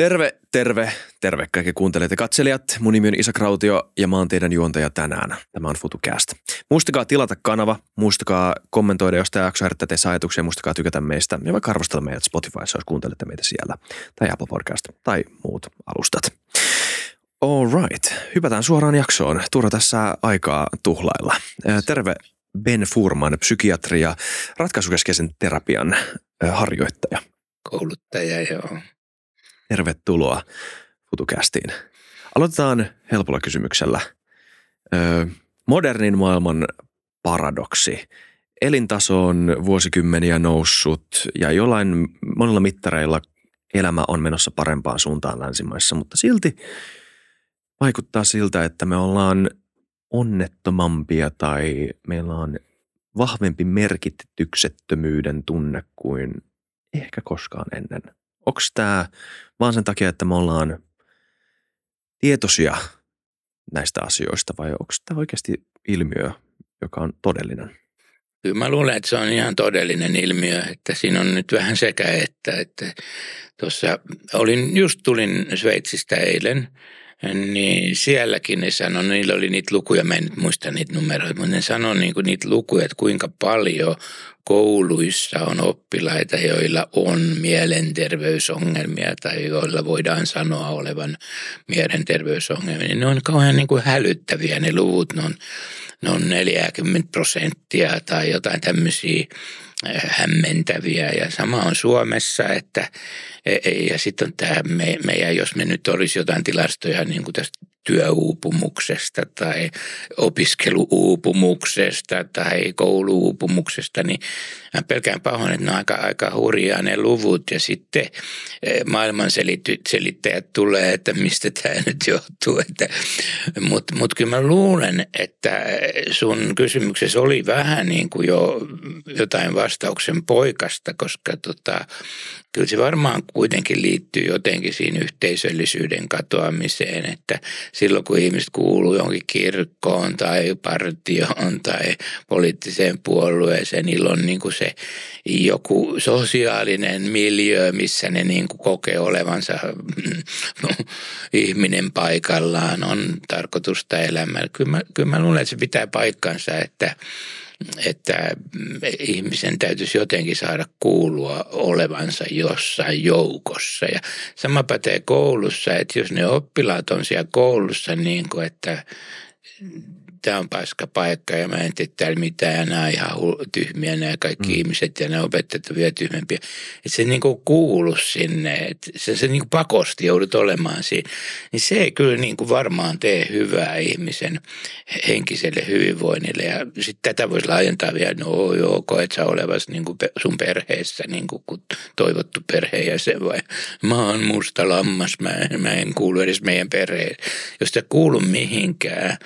Terve, terve, terve kaikki kuuntelijat ja katselijat. Mun nimi on Isa Krautio ja mä oon teidän juontaja tänään. Tämä on FutuCast. Muistakaa tilata kanava, muistakaa kommentoida, jos tämä jakso herättää teissä ajatuksia, muistakaa tykätä meistä ja vaikka arvostella meidät Spotifyssa, jos kuuntelette meitä siellä, tai Apple Podcast, tai muut alustat. All right, hypätään suoraan jaksoon. Turha tässä aikaa tuhlailla. Terve Ben Furman, psykiatri ja ratkaisukeskeisen terapian harjoittaja. Kouluttaja, joo. Tervetuloa FutuCastiin. Aloitetaan helpolla kysymyksellä. Ö, modernin maailman paradoksi. Elintaso on vuosikymmeniä noussut ja jollain monilla mittareilla elämä on menossa parempaan suuntaan länsimaissa, mutta silti vaikuttaa siltä, että me ollaan onnettomampia tai meillä on vahvempi merkityksettömyyden tunne kuin ehkä koskaan ennen. Onko tämä vaan sen takia, että me ollaan tietoisia näistä asioista vai onko tämä oikeasti ilmiö, joka on todellinen? Kyllä mä luulen, että se on ihan todellinen ilmiö, että siinä on nyt vähän sekä että, että tuossa olin, just tulin Sveitsistä eilen – niin sielläkin ne sanoi, niillä oli niitä lukuja, mä en nyt muista niitä numeroita, mutta ne sanoi niin kuin niitä lukuja, että kuinka paljon kouluissa on oppilaita, joilla on mielenterveysongelmia tai joilla voidaan sanoa olevan mielenterveysongelmia. Ne on kauhean niin kuin hälyttäviä ne luvut, ne on, ne on 40 prosenttia tai jotain tämmöisiä hämmentäviä. Ja sama on Suomessa, että e, e, ja sitten on tämä me, meidän, jos me nyt olisi jotain tilastoja niin kuin tästä työuupumuksesta tai opiskeluuupumuksesta tai kouluuupumuksesta, niin mä pelkään pahoin, että ne on aika, aika hurjaa ne luvut ja sitten eh, maailman selittäjät tulee, että mistä tämä nyt johtuu. Mutta mut kyllä mä luulen, että sun kysymyksessä oli vähän niin kuin jo jotain vastauksen poikasta, koska tota, kyllä se varmaan kuitenkin liittyy jotenkin siinä yhteisöllisyyden katoamiseen, että silloin kun ihmiset kuuluu johonkin kirkkoon tai partioon tai poliittiseen puolueeseen, niillä on niin kuin se joku sosiaalinen miljö, missä ne niin kuin kokee olevansa ihminen paikallaan, on tarkoitusta elämällä. Kyllä mä, kyllä mä luulen, että se pitää paikkansa, että että ihmisen täytyisi jotenkin saada kuulua olevansa jossain joukossa. Ja sama pätee koulussa, että jos ne oppilaat on siellä koulussa niin kuin, että tämä on paska paikka ja mä en tee täällä mitään ja nämä on ihan tyhmiä nämä kaikki mm. ihmiset ja nämä opettajat on vielä tyhmempiä. Että se niin kuin kuulu sinne, että se, se niin kuin pakosti joudut olemaan siinä. Niin se ei kyllä niin kuin varmaan tee hyvää ihmisen henkiselle hyvinvoinnille ja sitten tätä voisi laajentaa vielä, no joo, koet sä olevas niin kuin sun perheessä niin kuin toivottu perheenjäsen vai mä oon musta lammas, mä en, mä en kuulu edes meidän perheen. Jos sä kuulu mihinkään,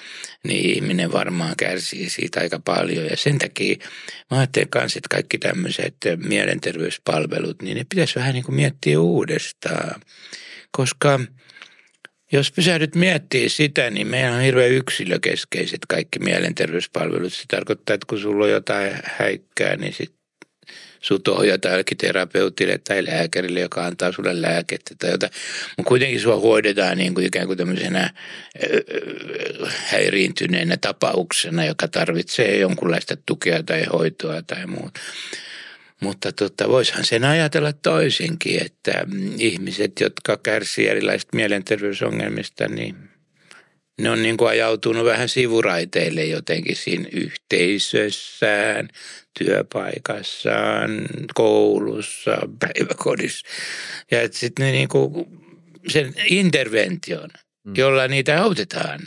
niin ihminen varmaan kärsii siitä aika paljon. Ja sen takia mä ajattelen kanssa, että kaikki tämmöiset mielenterveyspalvelut, niin ne pitäisi vähän niin kuin miettiä uudestaan. Koska jos pysähdyt miettimään sitä, niin meillä on hirveän yksilökeskeiset kaikki mielenterveyspalvelut. Se tarkoittaa, että kun sulla on jotain häikkää, niin sit sut ohjataan jollekin terapeutille tai lääkärille, joka antaa sulle lääkettä tai jotain. Mutta kuitenkin sua hoidetaan niin kuin ikään kuin tämmöisenä häiriintyneenä tapauksena, joka tarvitsee jonkunlaista tukea tai hoitoa tai muuta. Mutta tota, voisihan sen ajatella toisinkin, että ihmiset, jotka kärsivät erilaisista mielenterveysongelmista, niin ne on niin kuin ajautunut vähän sivuraiteille jotenkin siinä yhteisössään, työpaikassaan, koulussa, päiväkodissa. Ja sitten ne niin kuin sen intervention, mm. jolla niitä autetaan,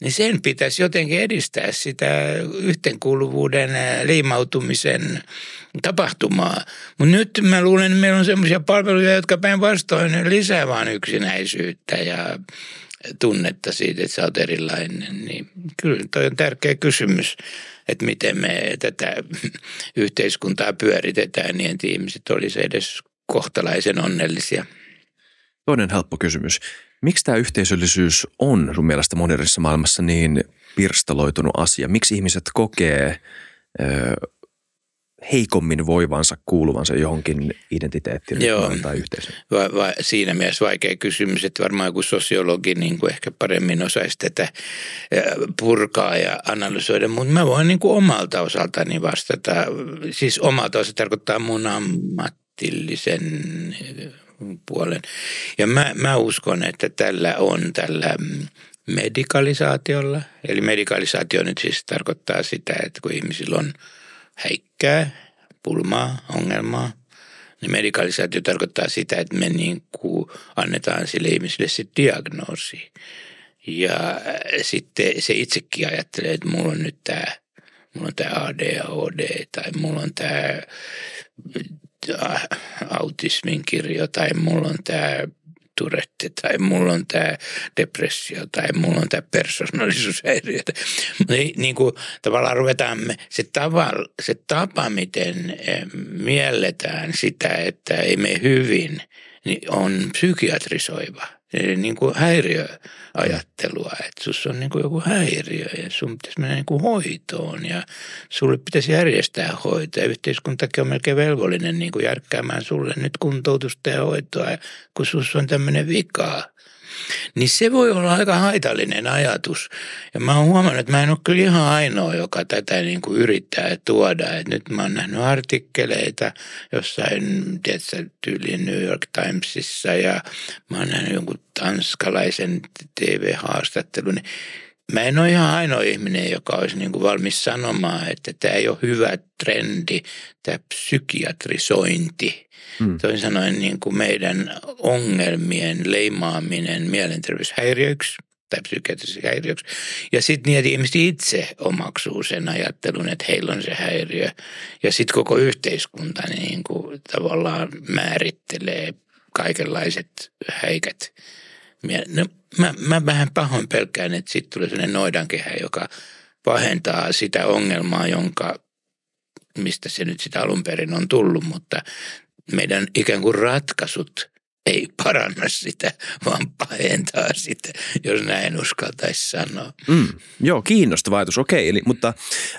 niin sen pitäisi jotenkin edistää sitä yhteenkuuluvuuden liimautumisen tapahtumaa. Mutta nyt mä luulen, että meillä on sellaisia palveluja, jotka päinvastoin lisää vaan yksinäisyyttä ja tunnetta siitä, että sä oot erilainen. Niin kyllä toi on tärkeä kysymys, että miten me tätä yhteiskuntaa pyöritetään niin, että ihmiset olisi edes kohtalaisen onnellisia. Toinen helppo kysymys. Miksi tämä yhteisöllisyys on sun mielestä modernissa maailmassa niin pirstaloitunut asia? Miksi ihmiset kokee ö, heikommin voivansa kuuluvansa johonkin identiteettiin Joo. tai yhteisöön? Va, va, siinä mielessä vaikea kysymys, että varmaan joku sosiologi niin kuin ehkä paremmin osaisi tätä purkaa ja analysoida, mutta mä voin niin kuin omalta osaltani vastata. Siis omalta osalta tarkoittaa mun ammatillisen puolen. Ja mä, mä uskon, että tällä on tällä medikalisaatiolla, eli medikalisaatio nyt siis tarkoittaa sitä, että kun ihmisillä on häikkää, pulmaa, ongelmaa, niin medikalisaatio tarkoittaa sitä, että me niin kuin annetaan sille ihmiselle se diagnoosi. Ja sitten se itsekin ajattelee, että mulla on nyt tämä, mulla on tämä ADHD tai mulla on tämä autismin kirjo tai mulla on tämä Turette tai mulla on tämä depressio tai mulla on tämä persoonallisuushäiriö. Niin, niin kuin tavallaan ruvetaan se, tava, se tapa, miten mielletään sitä, että ei me hyvin, niin on psykiatrisoiva niin kuin häiriöajattelua, että sus on niin kuin joku häiriö ja sun pitäisi mennä niin kuin hoitoon ja sulle pitäisi järjestää hoitoa. Yhteiskuntakin on melkein velvollinen niin kuin järkkäämään sulle nyt kuntoutusta ja hoitoa, kun sus on tämmöinen vika niin se voi olla aika haitallinen ajatus. Ja mä oon huomannut, että mä en ole kyllä ihan ainoa, joka tätä niin kuin yrittää tuoda. Et nyt mä oon nähnyt artikkeleita jossain, tiedätkö, tyyliin New York Timesissa ja mä oon nähnyt jonkun tanskalaisen TV-haastattelun. Niin Mä en ole ihan ainoa ihminen, joka olisi niin kuin valmis sanomaan, että tämä ei ole hyvä trendi, tämä psykiatrisointi. Hmm. Toisin sanoen niin kuin meidän ongelmien leimaaminen mielenterveyshäiriöiksi tai psykiatrisiksi häiriöksi. Ja sitten että ihmiset itse omaksuu sen ajattelun, että heillä on se häiriö. Ja sitten koko yhteiskunta niin kuin tavallaan määrittelee kaikenlaiset häikät. No, mä, mä vähän pahoin pelkään, että sitten tulee sellainen noidankehä, joka pahentaa sitä ongelmaa, jonka, mistä se nyt sitä alun perin on tullut, mutta meidän ikään kuin ratkaisut ei paranna sitä, vaan pahentaa sitä, jos näin uskaltaisi sanoa. Mm, joo, kiinnostava ajatus. Okei, eli, mutta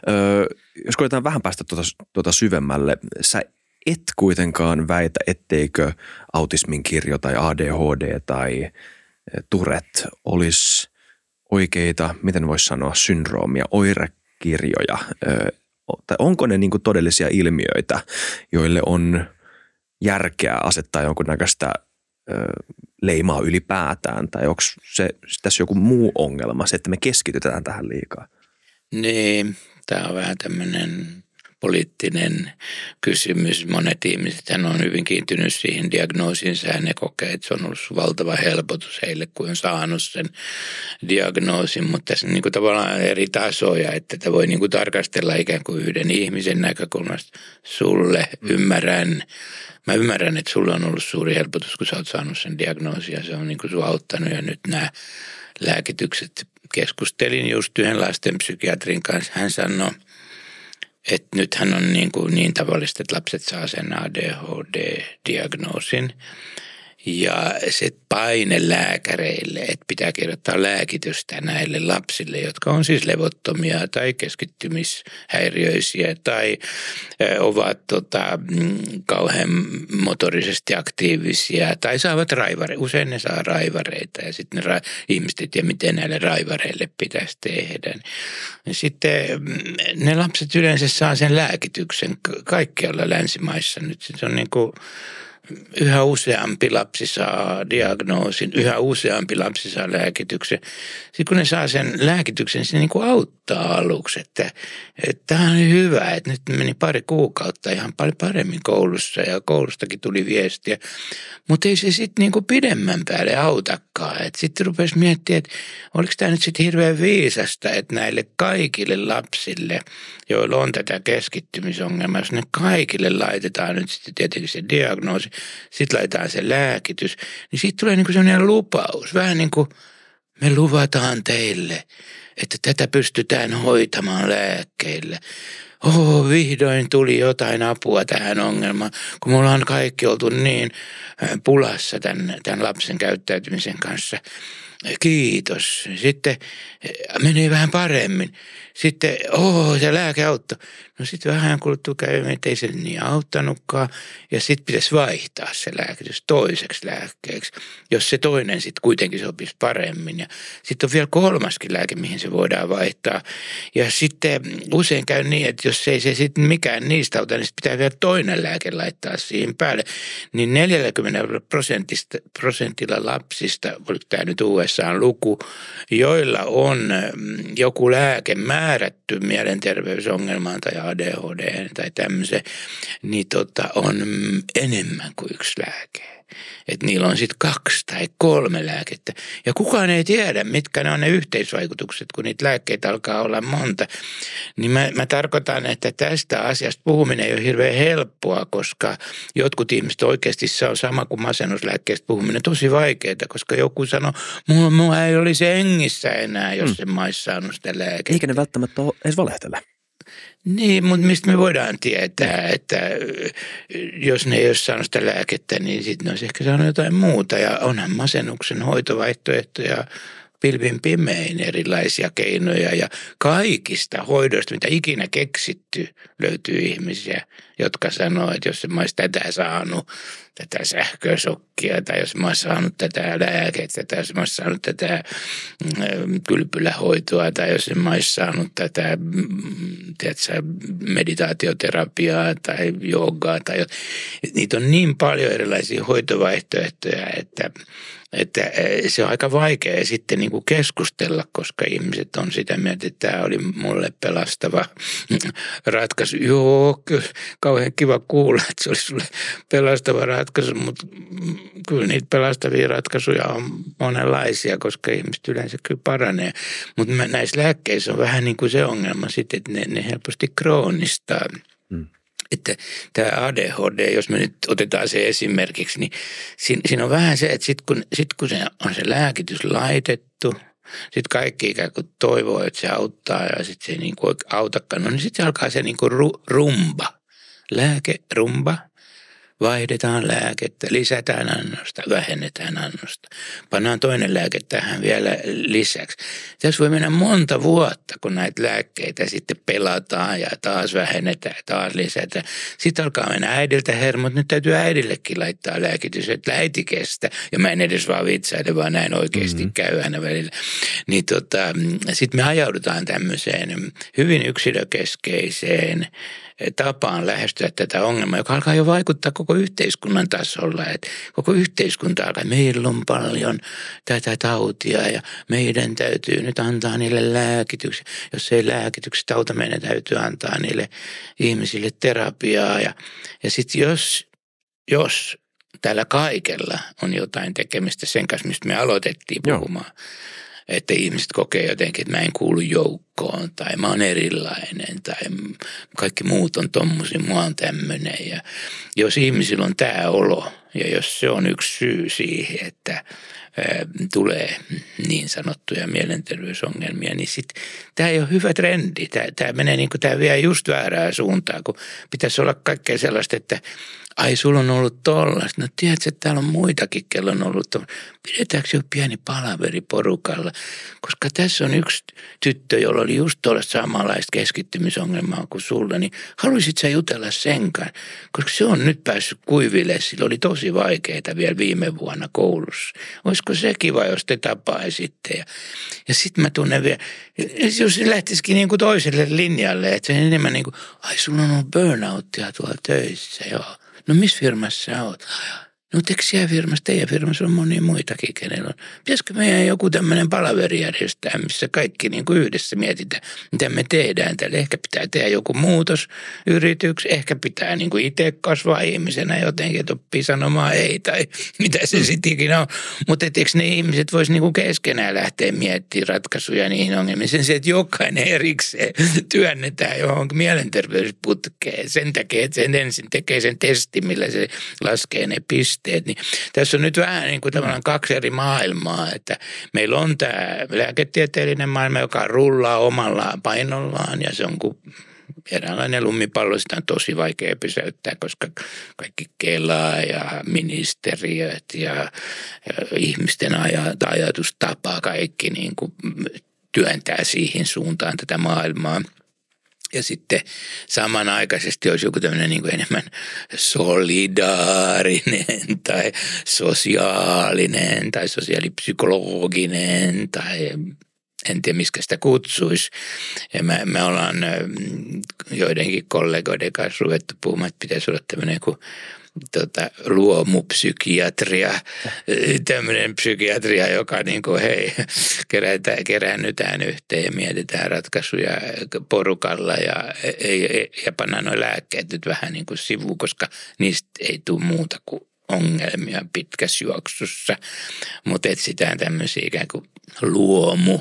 ö, jos koetaan vähän päästä tuota, tuota syvemmälle, sä et kuitenkaan väitä, etteikö autismin kirjo tai ADHD tai Turet olisi oikeita, miten voisi sanoa, syndroomia, oirekirjoja? Tai onko ne niin todellisia ilmiöitä, joille on järkeä asettaa jonkunnäköistä leimaa ylipäätään? Tai onko se tässä joku muu ongelma, se, että me keskitytään tähän liikaa? Niin, tämä on vähän tämmöinen poliittinen kysymys. Monet ihmiset on hyvin kiintynyt siihen diagnoosiinsa ja ne kokee, että se on ollut valtava helpotus heille, kun on saanut sen diagnoosin. Mutta tässä on niin kuin tavallaan eri tasoja, että tätä voi niin kuin tarkastella ikään kuin yhden ihmisen näkökulmasta. Sulle mm. ymmärrän, mä ymmärrän, että sulla on ollut suuri helpotus, kun sä oot saanut sen diagnoosin ja se on niin kuin sua auttanut ja nyt nämä lääkitykset. Keskustelin just yhden lastenpsykiatrin kanssa. Hän sanoi, että nythän on niin, kuin niin tavallista, että lapset saa sen ADHD-diagnoosin. Ja se paine lääkäreille, että pitää kirjoittaa lääkitystä näille lapsille, jotka on siis levottomia tai keskittymishäiriöisiä tai ovat tota, mm, kauhean motorisesti aktiivisia tai saavat raivare. Usein ne saa raivareita ja sitten ra- ihmiset ei tiedä, miten näille raivareille pitäisi tehdä. Sitten mm, ne lapset yleensä saa sen lääkityksen kaikkialla länsimaissa nyt. Se on niin kuin yhä useampi lapsi saa diagnoosin, yhä useampi lapsi saa lääkityksen. Sitten kun ne saa sen lääkityksen, se niin kuin auttaa aluksi, että, että tämä on hyvä, että nyt meni pari kuukautta ihan paljon paremmin koulussa ja koulustakin tuli viestiä. Mutta ei se sitten niin pidemmän päälle autakaan. Sitten rupesi miettimään, että oliko tämä nyt sitten hirveän viisasta, että näille kaikille lapsille, joilla on tätä keskittymisongelmaa, jos ne kaikille laitetaan nyt sitten tietenkin se diagnoosi, sitten laitetaan se lääkitys, niin siitä tulee niin kuin sellainen lupaus. Vähän niin kuin me luvataan teille, että tätä pystytään hoitamaan lääkkeillä. oh, vihdoin tuli jotain apua tähän ongelmaan, kun mulla on kaikki oltu niin pulassa tämän, tämän lapsen käyttäytymisen kanssa. Kiitos. Sitten menee vähän paremmin. Sitten, oh, se lääke auttoi. No sitten vähän kuluttua käy, että ei se niin auttanutkaan. Ja sitten pitäisi vaihtaa se lääkitys toiseksi lääkkeeksi, jos se toinen sitten kuitenkin sopisi paremmin. Ja sitten on vielä kolmaskin lääke, mihin se voidaan vaihtaa. Ja sitten usein käy niin, että jos ei se sitten mikään niistä auta, niin pitää vielä toinen lääke laittaa siihen päälle. Niin 40 prosentista, prosentilla lapsista, oliko tämä nyt USA luku, joilla on mm, joku lääke määrätty mielenterveysongelmaan tai ADHD tai tämmöisen, niin tota, on enemmän kuin yksi lääke. Että niillä on sitten kaksi tai kolme lääkettä. Ja kukaan ei tiedä, mitkä ne on ne yhteisvaikutukset, kun niitä lääkkeitä alkaa olla monta. Niin mä, mä tarkoitan, että tästä asiasta puhuminen ei ole hirveän helppoa, koska jotkut ihmiset oikeasti se on sama kuin masennuslääkkeestä puhuminen. Tosi vaikeaa, koska joku sanoo, mulla, mulla ei olisi hengissä enää, jos mm. en maissa saanut sitä lääkettä. Eikä ne välttämättä ole edes valehtele. Niin, mutta mistä me voidaan tietää, että jos ne ei ole saanut sitä lääkettä, niin sitten ne olisi ehkä saanut jotain muuta. Ja onhan masennuksen hoitovaihtoehtoja pilvin pimein erilaisia keinoja ja kaikista hoidoista, mitä ikinä keksitty, löytyy ihmisiä, jotka sanoo, että jos mä olisi tätä saanut, tätä sähkösokkia, tai jos mä olisin saanut tätä lääkettä, tai jos mä olisin saanut tätä mm, kylpylähoitoa, tai jos mä olisin saanut tätä mm, tiedätkö, meditaatioterapiaa tai joogaa, tai niitä on niin paljon erilaisia hoitovaihtoehtoja, että että se on aika vaikea sitten niin kuin keskustella, koska ihmiset on sitä mieltä, että tämä oli mulle pelastava ratkaisu. Joo, kyllä, kauhean kiva kuulla, että se oli sulle pelastava ratkaisu, mutta kyllä niitä pelastavia ratkaisuja on monenlaisia, koska ihmiset yleensä kyllä paranee. Mutta näissä lääkkeissä on vähän niin kuin se ongelma sitten, että ne, ne helposti kroonistaa. Hmm että tämä ADHD, jos me nyt otetaan se esimerkiksi, niin siinä, siinä on vähän se, että sitten kun, sit kun se on se lääkitys laitettu, sitten kaikki ikään kuin toivoo, että se auttaa ja sitten se ei niin kuin autakaan, no niin sitten se alkaa se niin kuin rumba, lääkerumba – vaihdetaan lääkettä, lisätään annosta, vähennetään annosta. Pannaan toinen lääke tähän vielä lisäksi. Tässä voi mennä monta vuotta, kun näitä lääkkeitä sitten pelataan ja taas vähennetään ja taas lisätään. Sitten alkaa mennä äidiltä hermot, nyt täytyy äidillekin laittaa lääkitys, että äiti kestä. Ja mä en edes vaan vitsaile, vaan näin oikeasti mm-hmm. käy aina välillä. Niin tota, sitten me ajaudutaan tämmöiseen hyvin yksilökeskeiseen tapaan lähestyä tätä ongelmaa, joka alkaa jo vaikuttaa koko yhteiskunnan tasolla. Että koko yhteiskunta alkaa, meillä on paljon tätä tautia ja meidän täytyy nyt antaa niille lääkityksiä. Jos ei lääkitykset auta, meidän täytyy antaa niille ihmisille terapiaa. Ja, ja sitten jos, jos tällä kaikella on jotain tekemistä sen kanssa, mistä me aloitettiin puhumaan, Joo että ihmiset kokee jotenkin, että mä en kuulu joukkoon tai mä oon erilainen tai kaikki muut on tommosia, mä oon tämmöinen. Ja jos ihmisillä on tämä olo ja jos se on yksi syy siihen, että tulee niin sanottuja mielenterveysongelmia, niin sitten tämä ei ole hyvä trendi. Tämä menee niin kuin tämä vie just väärää suuntaan, kun pitäisi olla kaikkea sellaista, että ai sulla on ollut tollasta. No tiedätkö, että täällä on muitakin, kello on ollut tollasta. Pidetäänkö jo pieni palaveri porukalla? Koska tässä on yksi tyttö, jolla oli just tuollaista samanlaista keskittymisongelmaa kuin sulla, niin haluaisit sä jutella sen kanssa? Koska se on nyt päässyt kuiville, sillä oli tosi vaikeaa vielä viime vuonna koulussa. Olisiko se kiva, jos te tapaisitte? Ja, ja sitten mä tunnen vielä, jos se lähtisikin niin kuin toiselle linjalle, että se enemmän niin kuin, ai sulla on burnouttia tuolla töissä, joo. No missä firmassa No siellä firmassa, teidän firmassa on monia muitakin, kenellä on. Pitäisikö meidän joku tämmöinen palaveri järjestää, missä kaikki niin kuin yhdessä mietitään, mitä me tehdään täällä. Ehkä pitää tehdä joku muutos yrityksi, ehkä pitää niin kuin itse kasvaa ihmisenä jotenkin, että oppii sanomaan ei tai mitä se sitten ikinä on. Mutta eikö ne ihmiset voisi niin kuin keskenään lähteä miettimään ratkaisuja niihin ongelmiin. Sen se, että jokainen erikseen työnnetään johonkin mielenterveysputkeen sen takia, että sen ensin tekee sen testin, millä se laskee ne pisteet pisteet. Niin tässä on nyt vähän niin kuin tavallaan kaksi eri maailmaa, että meillä on tämä lääketieteellinen maailma, joka rullaa omalla painollaan ja se on kuin eräänlainen lumipallo, sitä on tosi vaikea pysäyttää, koska kaikki Kela ja ministeriöt ja, ja ihmisten ajatustapa, kaikki niin kuin työntää siihen suuntaan tätä maailmaa – ja sitten samanaikaisesti olisi joku tämmöinen niin enemmän solidaarinen tai sosiaalinen tai sosiaalipsykologinen tai en tiedä, miskä sitä kutsuisi. Ja me, me ollaan joidenkin kollegoiden kanssa ruvettu puhumaan, että pitäisi olla tämmöinen kuin tota, luomupsykiatria, tämmöinen psykiatria, joka niin kuin, hei, kerätä, kerännytään yhteen ja mietitään ratkaisuja porukalla ja, ja, ja pannaan nuo lääkkeet nyt vähän niin kuin sivuun, koska niistä ei tule muuta kuin ongelmia pitkässä juoksussa, mutta etsitään tämmöisiä ikään kuin luomu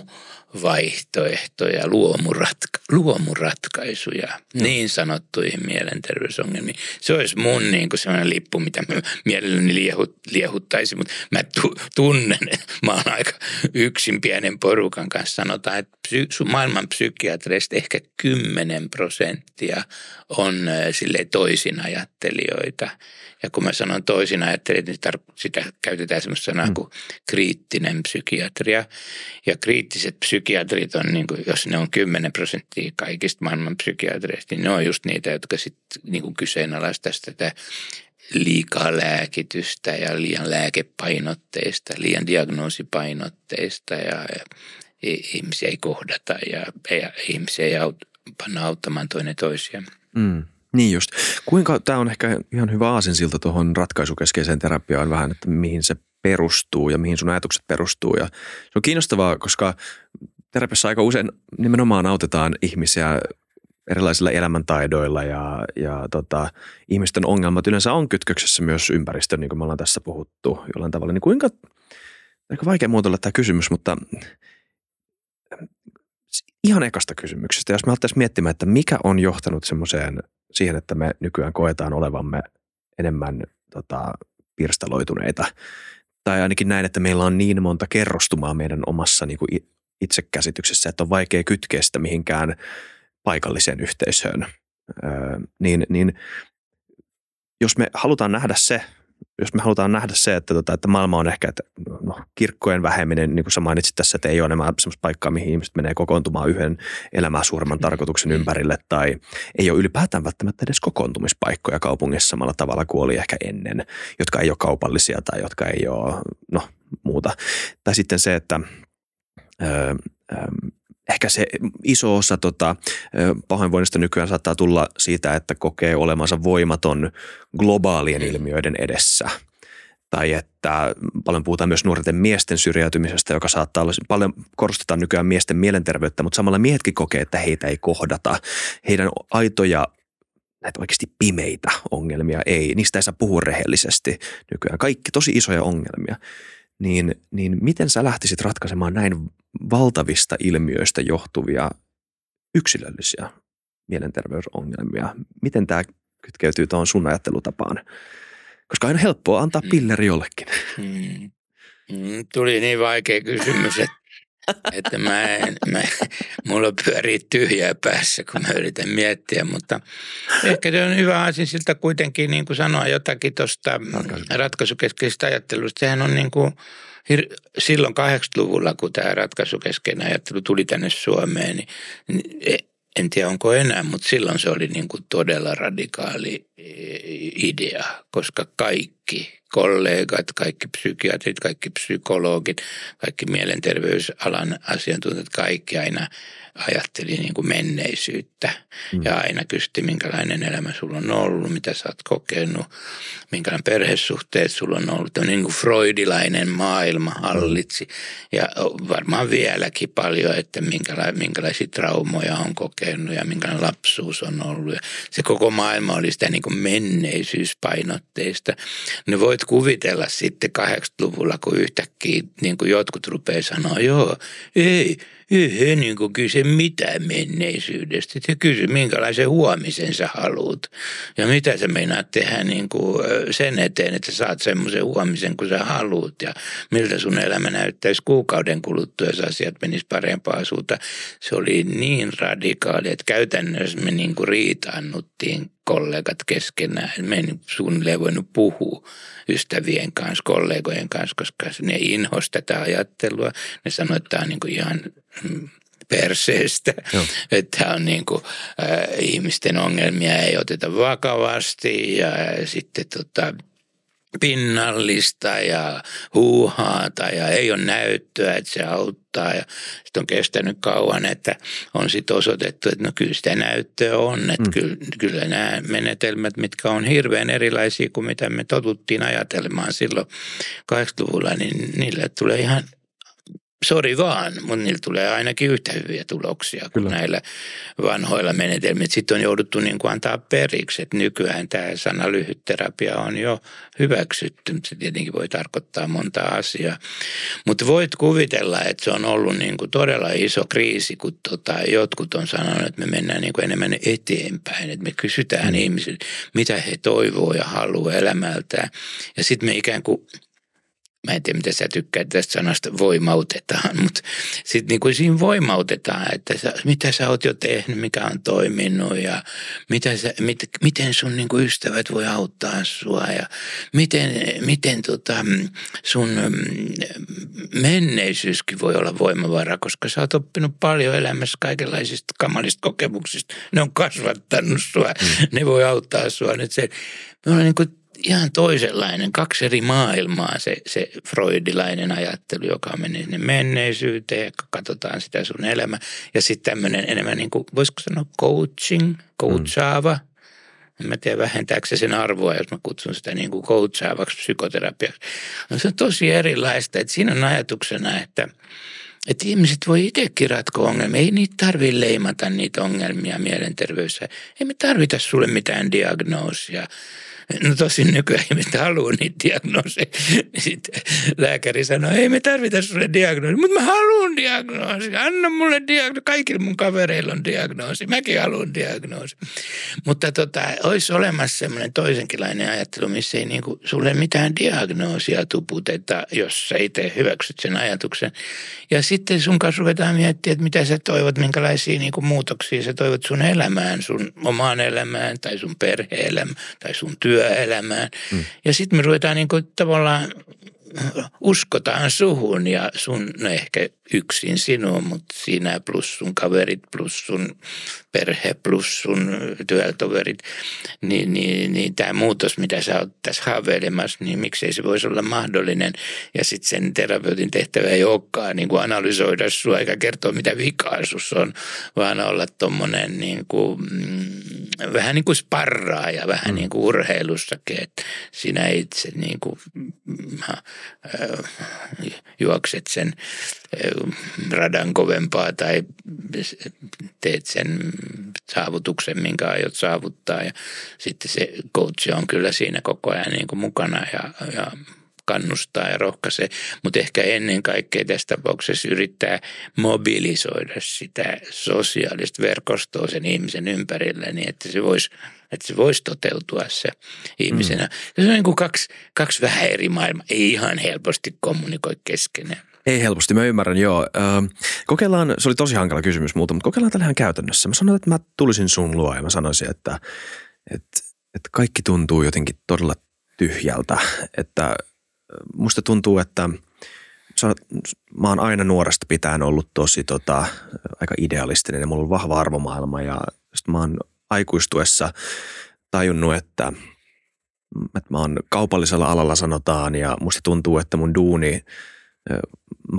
vaihtoehtoja, luomuratka- luomuratkaisuja no. niin sanottuihin mielenterveysongelmiin. Se olisi mun niin kuin sellainen lippu, mitä mä mielelläni liehut, liehuttaisin, mutta mä tunnen, mä oon aika yksin pienen porukan kanssa. Sanotaan, että psy- maailman psykiatreista ehkä 10 prosenttia on sille toisin ajattelijoita. Ja kun mä sanon toisin ajattelijoita, niin tar- sitä käytetään semmoista sanaa mm. kuin kriittinen psykiatria. Ja kriittiset psy- psykiatrit on, niin kuin, jos ne on 10 prosenttia kaikista maailman psykiatreista, niin ne on just niitä, jotka sitten niin kyseenalaistaisi tätä liikaa lääkitystä ja liian lääkepainotteista, liian diagnoosipainotteista ja, ja ihmisiä ei kohdata ja, ja ihmisiä ei aut, panna auttamaan toinen toisiaan. Mm. Niin just. Kuinka, tämä on ehkä ihan hyvä aasinsilta tuohon ratkaisukeskeiseen terapiaan vähän, että mihin se perustuu ja mihin sun ajatukset perustuu. Ja se on kiinnostavaa, koska terapiassa aika usein nimenomaan autetaan ihmisiä erilaisilla elämäntaidoilla ja, ja tota, ihmisten ongelmat yleensä on kytköksessä myös ympäristöön, niin kuin me ollaan tässä puhuttu jollain tavalla. Niin kuinka, aika vaikea muotoilla tämä kysymys, mutta ihan ekasta kysymyksestä, jos me alettaisiin miettimään, että mikä on johtanut semmoiseen siihen, että me nykyään koetaan olevamme enemmän tota, pirstaloituneita tai ainakin näin, että meillä on niin monta kerrostumaa meidän omassa niin kuin itsekäsityksessä, että on vaikea kytkeä sitä mihinkään paikalliseen yhteisöön. Öö, niin, niin jos me halutaan nähdä se, jos me halutaan nähdä se, että, tota, että maailma on ehkä, että no, kirkkojen vähemminen, niin kuin sä mainitsit tässä, että ei ole enää sellaista paikkaa, mihin ihmiset menee kokoontumaan yhden elämää suuremman tarkoituksen ympärille, tai ei ole ylipäätään välttämättä edes kokoontumispaikkoja kaupungissa samalla tavalla kuin oli ehkä ennen, jotka ei ole kaupallisia tai jotka ei ole, no muuta. Tai sitten se, että öö, ehkä se iso osa tota, pahoinvoinnista nykyään saattaa tulla siitä, että kokee olemansa voimaton globaalien ilmiöiden edessä. Tai että paljon puhutaan myös nuorten miesten syrjäytymisestä, joka saattaa olla, paljon korostetaan nykyään miesten mielenterveyttä, mutta samalla miehetkin kokee, että heitä ei kohdata. Heidän aitoja näitä oikeasti pimeitä ongelmia ei, niistä ei saa puhua rehellisesti nykyään. Kaikki tosi isoja ongelmia niin, niin miten sä lähtisit ratkaisemaan näin valtavista ilmiöistä johtuvia yksilöllisiä mielenterveysongelmia? Miten tämä kytkeytyy tuohon sun ajattelutapaan? Koska aina helppoa antaa mm. pilleri jollekin. Mm. Mm, tuli niin vaikea kysymys, että, että mä en, mä, mulla pyörii tyhjää päässä, kun mä yritän miettiä, mutta ehkä se on hyvä asia siltä kuitenkin niin kuin sanoa jotakin tuosta ratkaisukeskeisestä ajattelusta. Sehän on niin kuin, silloin 80-luvulla, kun tämä ratkaisukeskeinen ajattelu tuli tänne Suomeen, niin, niin e, en tiedä onko enää, mutta silloin se oli niin kuin todella radikaali e, idea, koska kaikki kollegat, kaikki psykiatrit, kaikki psykologit, kaikki mielenterveysalan asiantuntijat, kaikki aina ajatteli niin kuin menneisyyttä mm. ja aina kysyi, minkälainen elämä sulla on ollut, mitä sä oot kokenut, minkälainen perhesuhteet sulla on ollut. Niin kuin freudilainen maailma hallitsi ja varmaan vieläkin paljon, että minkäla- minkälaisia traumoja on kokenut ja minkälainen lapsuus on ollut. Ja se koko maailma oli sitä niin kuin kuin menneisyyspainotteista. Ne voit kuvitella sitten 80-luvulla, kun yhtäkkiä niin kuin jotkut rupeaa sanoa, joo, ei, he niin kuin kyse mitään menneisyydestä. He kysy, minkälaisen huomisen sä haluat ja mitä sä meinaat tehdä niin kuin sen eteen, että saat semmoisen huomisen kuin sä haluat ja miltä sun elämä näyttäisi kuukauden kuluttua, jos asiat menis parempaa suuntaan. Se oli niin radikaali, että käytännössä me niin kuin riitaannuttiin kollegat keskenään. Me ei suunnilleen voinut puhua ystävien kanssa, kollegojen kanssa, koska ne inhosi tätä ajattelua. Ne sanoivat, että tämä on niin kuin ihan mm, perseestä, Joo. että on niin kuin, äh, ihmisten ongelmia ei oteta vakavasti ja sitten tota, pinnallista ja huuhaata ja ei ole näyttöä, että se auttaa. Ja sitten on kestänyt kauan, että on sitten osoitettu, että no kyllä sitä näyttöä on. Että mm. kyllä, kyllä nämä menetelmät, mitkä on hirveän erilaisia kuin mitä me totuttiin ajatelemaan silloin 80-luvulla, niin niille tulee ihan sori vaan, mutta niillä tulee ainakin yhtä hyviä tuloksia kuin Kyllä. näillä vanhoilla menetelmillä. Sitten on jouduttu niin kuin antaa periksi, että nykyään tämä sana lyhytterapia on jo hyväksytty. Se tietenkin voi tarkoittaa monta asiaa. Mutta voit kuvitella, että se on ollut niin kuin todella iso kriisi, kun tota, jotkut on sanonut, että me mennään niin kuin enemmän eteenpäin. Että me kysytään mm. ihmisiltä, mitä he toivoo ja haluaa elämältään. Ja sitten me ikään kuin mä en tiedä mitä sä tykkäät tästä sanasta voimautetaan, mutta sitten niin kuin siinä voimautetaan, että sä, mitä sä oot jo tehnyt, mikä on toiminut ja mitä sä, mit, miten sun niin kuin ystävät voi auttaa sua ja miten, miten tota sun menneisyyskin voi olla voimavara, koska sä oot oppinut paljon elämässä kaikenlaisista kamalista kokemuksista. Ne on kasvattanut sua, mm. ne voi auttaa sua nyt se. Me ollaan niin kuin ihan toisenlainen, kaksi eri maailmaa se, se freudilainen ajattelu, joka menee sinne menneisyyteen, katsotaan sitä sun elämä. Ja sitten tämmöinen enemmän niin kuin, voisiko sanoa coaching, coachaava. Mm. En mä tiedä, vähentääkö se sen arvoa, jos mä kutsun sitä niin kuin coachaavaksi psykoterapiaksi. No se on tosi erilaista, että siinä on ajatuksena, että, että ihmiset voi itsekin ratkoa ongelmia. Ei niitä tarvitse leimata niitä ongelmia mielenterveydessä. Ei me tarvita sulle mitään diagnoosia. No tosin nykyään ihmiset haluaa niitä diagnooseja. Sitten lääkäri sanoi, ei me tarvita sulle diagnoosi, mutta mä haluan diagnoosi. Anna mulle diagnoosi. Kaikilla mun kavereilla on diagnoosi. Mäkin haluan diagnoosi. Mutta tota, olisi olemassa semmoinen toisenkinlainen ajattelu, missä ei niinku sulle mitään diagnoosia tuputeta, jos sä itse hyväksyt sen ajatuksen. Ja sitten sun kanssa ruvetaan miettimään, että mitä sä toivot, minkälaisia niinku muutoksia sä toivot sun elämään, sun omaan elämään tai sun perhe-elämään tai sun työ työelämään. Mm. Ja sitten me ruvetaan niin kuin tavallaan uskotaan suhun ja sun, no ehkä yksin sinua, mutta sinä plus sun kaverit plus sun perhe plus sun työtoverit, niin, niin, niin tämä muutos, mitä sä oot tässä haaveilemassa, niin miksei se voisi olla mahdollinen. Ja sitten sen terapeutin tehtävä ei olekaan niin kuin analysoida sua eikä kertoa, mitä vikaa sus on, vaan olla tuommoinen niin kuin, mm, vähän niin kuin sparraa ja vähän mm. niin kuin urheilussakin, että sinä itse niin kuin, äh, juokset sen radan kovempaa tai teet sen saavutuksen, minkä aiot saavuttaa. Ja sitten se coach on kyllä siinä koko ajan niin kuin mukana ja, ja kannustaa ja rohkaisee, mutta ehkä ennen kaikkea tässä tapauksessa yrittää mobilisoida sitä sosiaalista verkostoa sen ihmisen ympärillä niin, että se voisi että se voisi toteutua se ihmisenä. Mm. Se on niin kuin kaksi, kaksi vähän eri maailmaa, ei ihan helposti kommunikoi keskenään. Ei helposti, mä ymmärrän, joo. kokeillaan, se oli tosi hankala kysymys muuta, mutta kokeillaan tällä ihan käytännössä. Mä sanoin, että mä tulisin sun luo ja mä sanoisin, että, että, että kaikki tuntuu jotenkin todella tyhjältä. Että musta tuntuu, että mä oon aina nuoresta pitäen ollut tosi tota, aika idealistinen ja mulla on vahva arvomaailma ja mä oon aikuistuessa tajunnut, että, että mä oon kaupallisella alalla sanotaan ja musta tuntuu, että mun duuni –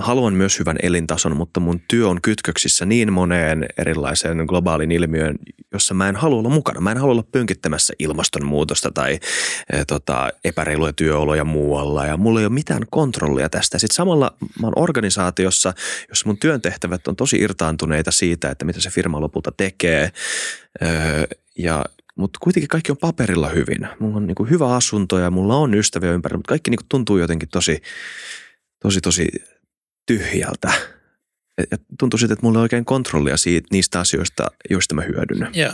haluan myös hyvän elintason, mutta mun työ on kytköksissä niin moneen erilaiseen globaalin ilmiöön, jossa mä en halua olla mukana. Mä en halua olla pönkittämässä ilmastonmuutosta tai e, tota, epäreiluja työoloja muualla ja mulla ei ole mitään kontrollia tästä. Sitten samalla mä oon organisaatiossa, jossa mun työntehtävät on tosi irtaantuneita siitä, että mitä se firma lopulta tekee. E, ja mutta kuitenkin kaikki on paperilla hyvin. Mulla on niin kuin hyvä asunto ja mulla on ystäviä ympärillä, mutta kaikki niin kuin tuntuu jotenkin tosi, tosi, tosi tyhjältä. Ja tuntuu sitten, että mulla ei oikein kontrollia siitä, niistä asioista, joista mä hyödyn. Joo.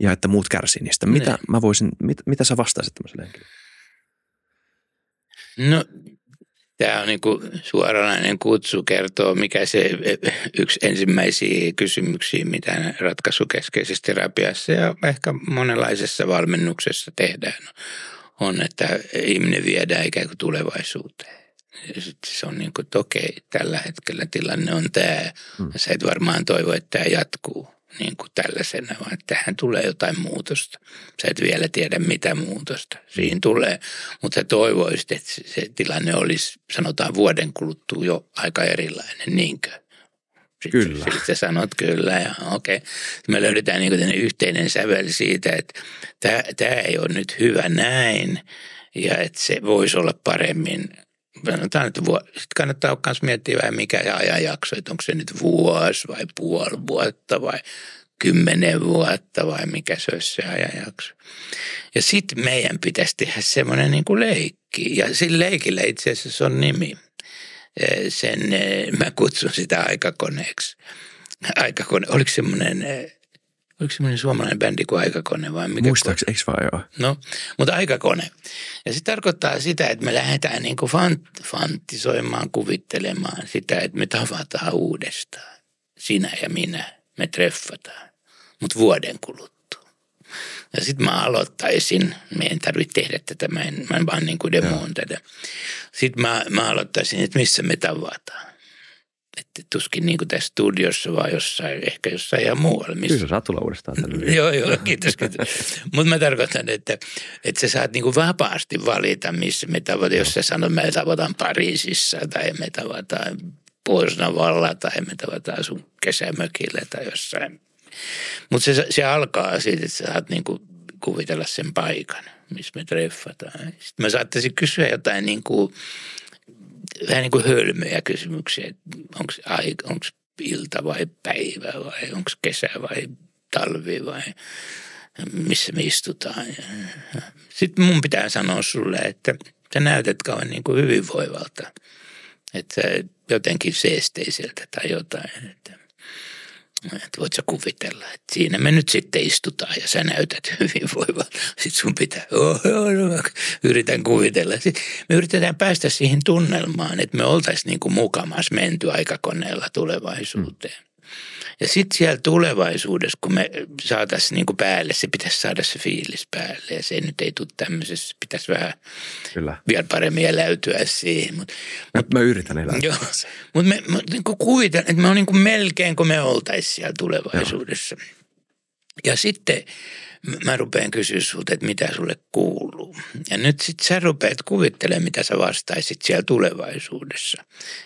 Ja että muut kärsii niistä. Mitä, Niin. mä voisin, mit, mitä sä vastaisit tämmöiselle henkilölle? No, tämä on niin suoranainen kutsu kertoo, mikä se eh, yksi ensimmäisiä kysymyksiä, mitä ratkaisukeskeisessä terapiassa ja ehkä monenlaisessa valmennuksessa tehdään, on, että ihminen viedään ikään kuin tulevaisuuteen. Ja sitten se on niin kuin, että okei, tällä hetkellä tilanne on tämä. Mm. Sä et varmaan toivo, että tämä jatkuu niin kuin tällaisena, vaan että tähän tulee jotain muutosta. Sä et vielä tiedä, mitä muutosta siinä tulee, mutta toivoisit, että se, tilanne olisi, sanotaan vuoden kuluttua jo aika erilainen, niinkö? Sitten, Kyllä. Sitten sä sanot kyllä ja okei. Okay. Me löydetään niin kuin yhteinen sävel siitä, että tämä, tämä ei ole nyt hyvä näin ja että se voisi olla paremmin sanotaan, että vuo, sitten kannattaa myös miettiä vähän mikä ajanjakso, että onko se nyt vuosi vai puoli vuotta vai kymmenen vuotta vai mikä se olisi se ajanjakso. Ja sitten meidän pitäisi tehdä semmoinen niin kuin leikki ja sillä leikillä itse asiassa on nimi. Eh, Sen, eh, mä kutsun sitä aikakoneeksi. Aikakone, oliko semmoinen, eh, oliko semmoinen suomalainen bändi kuin Aikakone vai mikä? Muistaakseni, eikö vaan joo? No, mutta aikakone. Ja se tarkoittaa sitä, että me lähdetään niin kuin fant- fantisoimaan, kuvittelemaan sitä, että me tavataan uudestaan. Sinä ja minä, me treffataan, mutta vuoden kuluttua. Ja sitten mä aloittaisin, me en tarvitse tehdä tätä, mä en, mä en vaan niin kuin demoon tätä. Sitten mä, mä aloittaisin, että missä me tavataan. Että tuskin niin kuin tässä studiossa, vaan jossain, ehkä jossain ihan muualla. Missä Kyllä sä saat tulla uudestaan tänne. Joo, joo, kiitos. kiitos. Mutta mä tarkoitan, että, että sä saat niinku vapaasti valita, missä me tavataan. Jos sä sanot, me tavataan Pariisissa tai me tavataan Puosnavalla tai me tavataan sun kesämökillä tai jossain. Mutta se, se alkaa siitä, että sä saat niinku kuvitella sen paikan, missä me treffataan. Sitten mä saattaisin kysyä jotain niinku, vähän niin kuin hölmöjä kysymyksiä. Onko ilta vai päivä vai onko kesä vai talvi vai missä me istutaan. Sitten mun pitää sanoa sulle, että sä näytät kauan niin kuin hyvinvoivalta. Että jotenkin seesteiseltä tai jotain. Että, että voit sä kuvitella, että siinä me nyt sitten istutaan ja sä näytät hyvinvoivalta. Sitten sun pitää, oh, oh, oh, yritän kuvitella. Sitten me yritetään päästä siihen tunnelmaan, että me oltaisiin niin mukamas menty aikakoneella tulevaisuuteen. Mm. Ja sitten siellä tulevaisuudessa, kun me saataisiin niin päälle, se pitäisi saada se fiilis päälle. Ja se nyt ei tule tämmöisessä, pitäisi vähän Kyllä. vielä paremmin eläytyä siihen. Mut, Mä, mä yritän elää. joo, mutta me, me niin kuvitellaan, että me on niin kuin melkein kuin me oltaisiin siellä tulevaisuudessa. Joo. Ja sitten mä rupean kysyä sulta, että mitä sulle kuuluu. Ja nyt sitten sä rupeat kuvittelemaan, mitä sä vastaisit siellä tulevaisuudessa.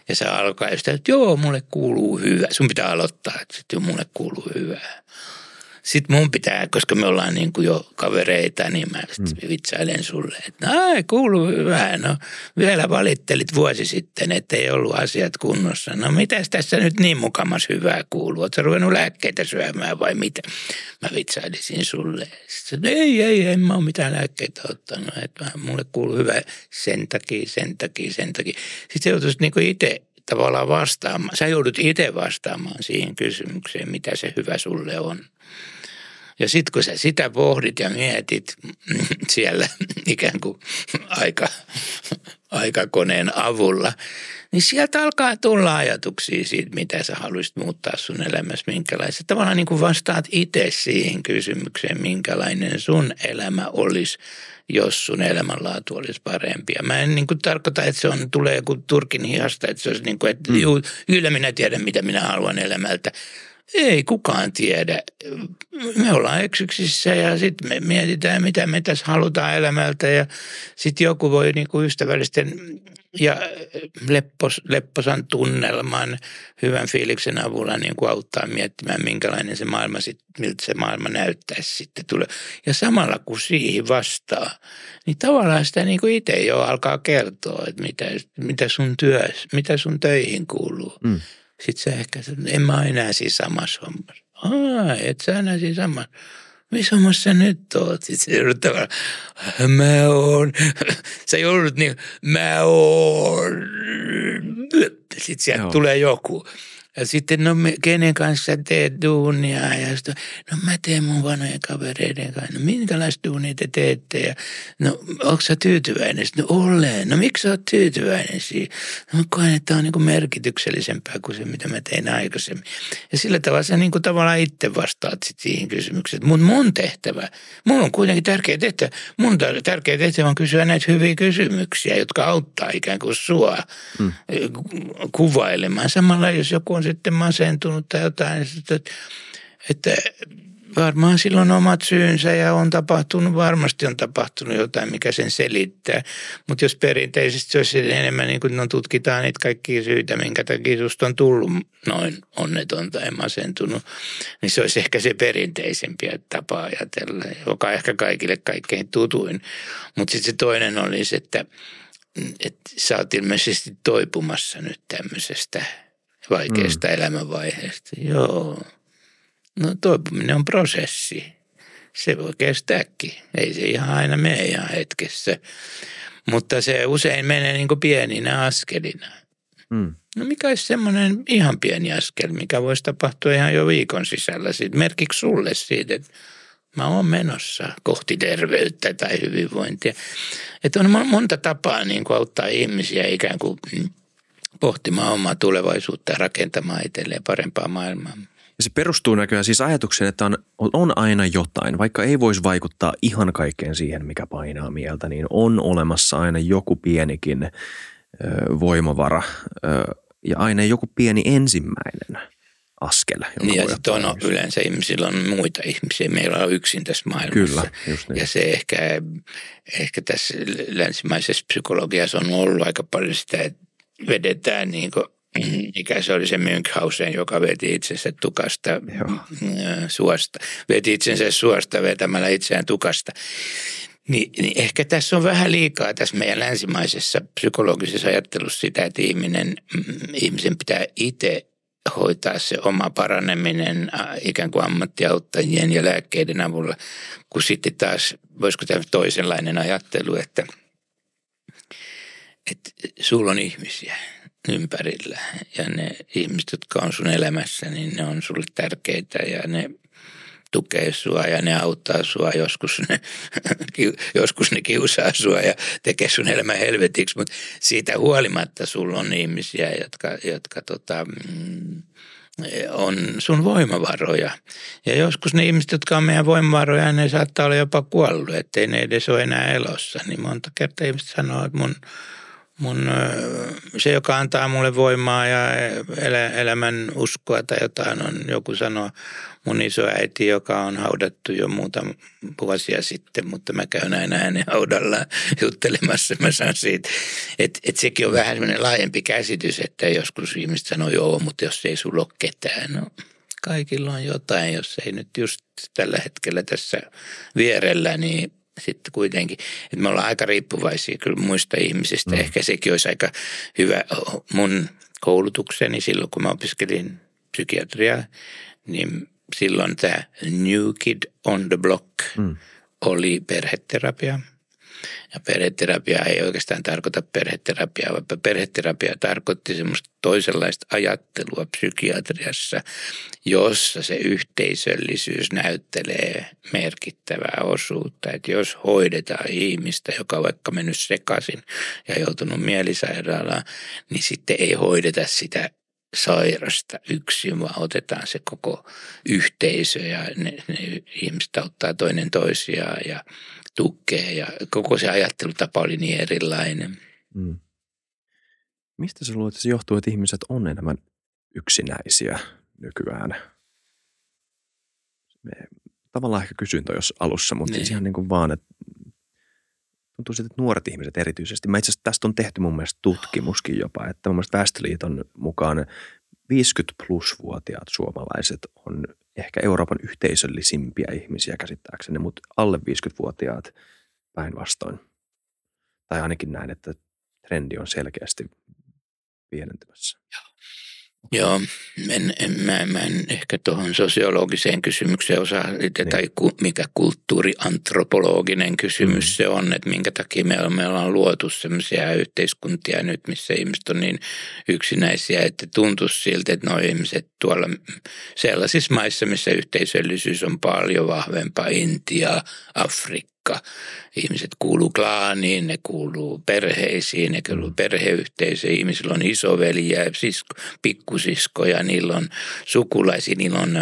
Ja sä alkaa että joo, mulle kuuluu hyvä. Sun pitää aloittaa, että mulle kuuluu hyvää. Sitten mun pitää, koska me ollaan niin kuin jo kavereita, niin mä mm. vitsailen sulle, että no, kuuluu hyvää. No vielä valittelit vuosi sitten, että ei ollut asiat kunnossa. No mitäs tässä nyt niin mukamas hyvää kuuluu? Oletko ruvennut lääkkeitä syömään vai mitä? Mä vitsailisin sulle. Sitten ei, ei, en mä ole mitään lääkkeitä ottanut. Että mulle kuuluu hyvä sen takia, sen takia, sen takia. Sitten se joutuisi niin kuin itse tavallaan vastaamaan. Sä joudut itse vastaamaan siihen kysymykseen, mitä se hyvä sulle on. Ja sitten kun sä sitä pohdit ja mietit siellä ikään kuin aika, aikakoneen avulla, niin sieltä alkaa tulla ajatuksia siitä, mitä sä haluaisit muuttaa sun elämässä, minkälaista. Tavallaan niin kuin vastaat itse siihen kysymykseen, minkälainen sun elämä olisi, jos sun elämänlaatu olisi parempi. Ja mä en niin kuin tarkoita, että se on, tulee joku turkin hihasta, että se olisi niin kuin, että mm. juu, kyllä minä tiedän, mitä minä haluan elämältä. Ei kukaan tiedä. Me ollaan eksyksissä ja sitten me mietitään, mitä me tässä halutaan elämältä ja sitten joku voi niinku ystävällisten ja leppos, lepposan tunnelman, hyvän fiiliksen avulla niin kuin auttaa miettimään, minkälainen se maailma sit, miltä se maailma näyttäisi sitten tulee. Ja samalla kun siihen vastaa, niin tavallaan sitä niin kuin itse jo alkaa kertoa, että mitä, mitä sun työs, mitä sun töihin kuuluu. Mm. Sitten sä ehkä, en mä enää siinä samassa hommassa. Aa, et sä enää siinä samassa. missä hommassa sä nyt oot? Sitten joudut tavallaan, mä oon. Sä joudut niin, mä oon. Sitten sieltä Joo. tulee joku. Ja sitten, no me, kenen kanssa teet duunia? Ja sitten, no mä teen mun vanhojen kavereiden kanssa. No minkälaista duunia te teette? Ja, no onko sä tyytyväinen? Sitten, no olen. No miksi sä oot tyytyväinen siihen? No mä koen, että tää on niin merkityksellisempää kuin se, mitä mä tein aikaisemmin. Ja sillä tavalla sä niin kuin tavallaan itse vastaat sit siihen kysymykseen. Mutta mun tehtävä, mulla on kuitenkin tärkeä tehtävä. Mun tärkeä tehtävä on kysyä näitä hyviä kysymyksiä, jotka auttaa ikään kuin sua mm. kuvailemaan. Samalla jos joku on sitten masentunut tai jotain, että, että varmaan silloin omat syynsä ja on tapahtunut, varmasti on tapahtunut jotain, mikä sen selittää. Mutta jos perinteisesti se olisi enemmän niin kuin no, tutkitaan niitä kaikkia syitä, minkä takia susta on tullut noin onneton tai masentunut, niin se olisi ehkä se perinteisempi tapa ajatella, joka ehkä kaikille kaikkein tutuin. Mutta sitten se toinen olisi, että, että sä oot ilmeisesti toipumassa nyt tämmöisestä vaikeasta mm. elämänvaiheesta. Joo. No toipuminen on prosessi. Se voi kestääkin. Ei se ihan aina mene ihan hetkessä. Mutta se usein menee niin kuin pieninä askelina. Mm. No mikä olisi semmoinen ihan pieni askel, mikä voisi tapahtua ihan jo viikon sisällä. Siitä, merkiksi sulle siitä, että mä oon menossa kohti terveyttä tai hyvinvointia. Että on monta tapaa niin kuin auttaa ihmisiä ikään kuin pohtimaan omaa tulevaisuutta ja rakentamaan itselleen parempaa maailmaa. Ja se perustuu näköjään siis ajatukseen, että on, on aina jotain. Vaikka ei voisi vaikuttaa ihan kaikkeen siihen, mikä painaa mieltä, niin on olemassa aina joku pienikin ö, voimavara ö, ja aina joku pieni ensimmäinen askel. Niin ja sitten on yleensä ihmisillä on muita ihmisiä. Meillä on yksin tässä maailmassa. Kyllä, just niin. Ja se ehkä, ehkä tässä länsimaisessa psykologiassa on ollut aika paljon sitä, että vedetään niin kuin, mikä se oli se Münchhausen, joka veti itsensä tukasta Joo. suosta. Veti itsensä suosta vetämällä itseään tukasta. Niin, niin ehkä tässä on vähän liikaa tässä meidän länsimaisessa psykologisessa ajattelussa sitä, että ihminen, mm, ihmisen pitää itse hoitaa se oma paraneminen ä, ikään kuin ammattiauttajien ja lääkkeiden avulla, kun sitten taas, voisiko tämä toisenlainen ajattelu, että, että sulla on ihmisiä ympärillä ja ne ihmiset, jotka on sun elämässä, niin ne on sulle tärkeitä ja ne tukee sua ja ne auttaa sua. Joskus ne, joskus ne kiusaa sua ja tekee sun elämän helvetiksi, mutta siitä huolimatta sulla on ihmisiä, jotka, jotka tota, mm, on sun voimavaroja. Ja joskus ne ihmiset, jotka on meidän voimavaroja, ne saattaa olla jopa kuollut, ettei ne edes ole enää elossa. Niin monta kertaa ihmiset sanoo, että mun, mun, se, joka antaa mulle voimaa ja elä, elämän uskoa tai jotain, on joku sanoo mun isoäiti, joka on haudattu jo muutama vuosia sitten, mutta mä käyn aina hänen haudallaan juttelemassa. Mä saan siitä, että et sekin on vähän semmoinen laajempi käsitys, että joskus ihmiset sanoo, joo, mutta jos ei sulla ole ketään, no kaikilla on jotain, jos ei nyt just tällä hetkellä tässä vierellä, niin sitten kuitenkin, että me ollaan aika riippuvaisia kyllä muista ihmisistä. Mm. Ehkä sekin olisi aika hyvä mun koulutukseni silloin, kun mä opiskelin psykiatriaa, niin silloin tämä New Kid on the Block mm. oli perheterapia. Ja perheterapia ei oikeastaan tarkoita perheterapiaa, vaan perheterapia tarkoitti semmoista toisenlaista ajattelua psykiatriassa, jossa se yhteisöllisyys näyttelee merkittävää osuutta. Että jos hoidetaan ihmistä, joka on vaikka mennyt sekaisin ja joutunut mielisairaalaan, niin sitten ei hoideta sitä sairasta yksin, vaan otetaan se koko yhteisö ja ne, ne ihmiset auttaa toinen toisiaan ja tukee ja koko se ajattelutapa oli niin erilainen. Mm. Mistä sä luulet, että se johtuu, että ihmiset on enemmän yksinäisiä nykyään? Me, tavallaan ehkä kysyin toi jos alussa, mutta niin. ihan niin kuin vaan, että tuntuu siltä, että nuoret ihmiset erityisesti. Mä itse asiassa tästä on tehty mun mielestä tutkimuskin jopa, että mun mielestä Väestöliiton mukaan 50 plus-vuotiaat suomalaiset on ehkä Euroopan yhteisöllisimpiä ihmisiä käsittääkseni, mutta alle 50-vuotiaat päinvastoin. Tai ainakin näin, että trendi on selkeästi pienentymässä. Joo. Joo, en, en, mä, mä en ehkä tuohon sosiologiseen kysymykseen osaa, niin. tai ku, mikä kulttuuriantropologinen kysymys mm. se on, että minkä takia me, me ollaan luotu sellaisia yhteiskuntia nyt, missä ihmiset on niin yksinäisiä, että tuntuisi siltä, että nuo ihmiset tuolla sellaisissa maissa, missä yhteisöllisyys on paljon vahvempaa, Intia, Afrikka, paikka. Ihmiset kuuluu klaaniin, ne kuuluu perheisiin, ne kuuluu mm. perheyhteisöihin. Ihmisillä on isoveliä, sisko, pikkusiskoja, niillä on sukulaisia, niillä on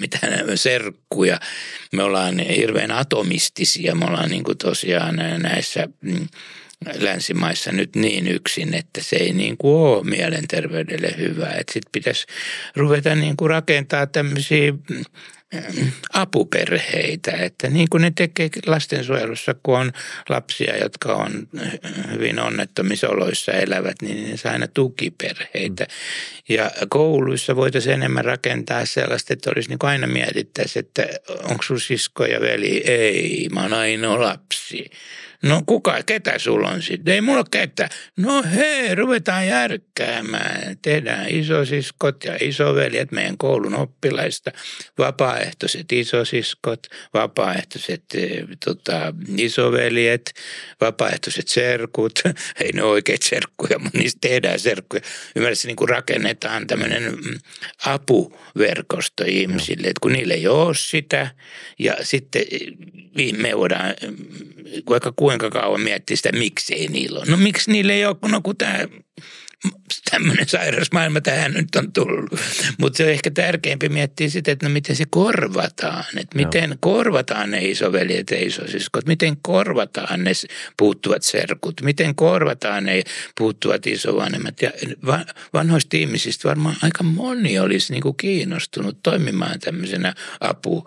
mitä serkkuja. Me ollaan hirveän atomistisia, me ollaan niin kuin tosiaan näissä mm, länsimaissa nyt niin yksin, että se ei niin kuin ole mielenterveydelle hyvä. Sitten pitäisi ruveta niin kuin rakentaa tämmöisiä mm, apuperheitä, että niin kuin ne tekee lastensuojelussa, kun on lapsia, jotka on hyvin onnettomissa oloissa elävät, niin ne saa aina tukiperheitä. Ja kouluissa voitaisiin enemmän rakentaa sellaista, että olisi niin kuin aina mietittäisi, että onko sun sisko ja veli? Ei, mä oon ainoa lapsi. No kuka, ketä sulla on sitten? Ei mulla ketä. No hei, ruvetaan järkkäämään. Tehdään isosiskot ja isoveljet meidän koulun oppilaista, vapaaehtoiset isosiskot, vapaaehtoiset e, tota, isoveljet, vapaaehtoiset serkut. Ei ne oikeat serkkuja, mutta niistä tehdään serkkuja. Ymmärrätkö, niin kuin rakennetaan tämmöinen mm, apuverkosto ihmisille, että kun niille ei ole sitä ja sitten me voidaan vaikka kuinka kauan miettiä sitä, miksei niillä ole. No miksi niillä ei ole, no kun tämä tämmöinen sairas maailma tähän nyt on tullut. Mutta se on ehkä tärkeämpi miettiä sitä, että no miten se korvataan. Että miten no. korvataan ne isoveljet ja isosiskot. Miten korvataan ne puuttuvat serkut. Miten korvataan ne puuttuvat isovanhemmat. Ja vanhoista ihmisistä varmaan aika moni olisi niinku kiinnostunut toimimaan tämmöisenä apu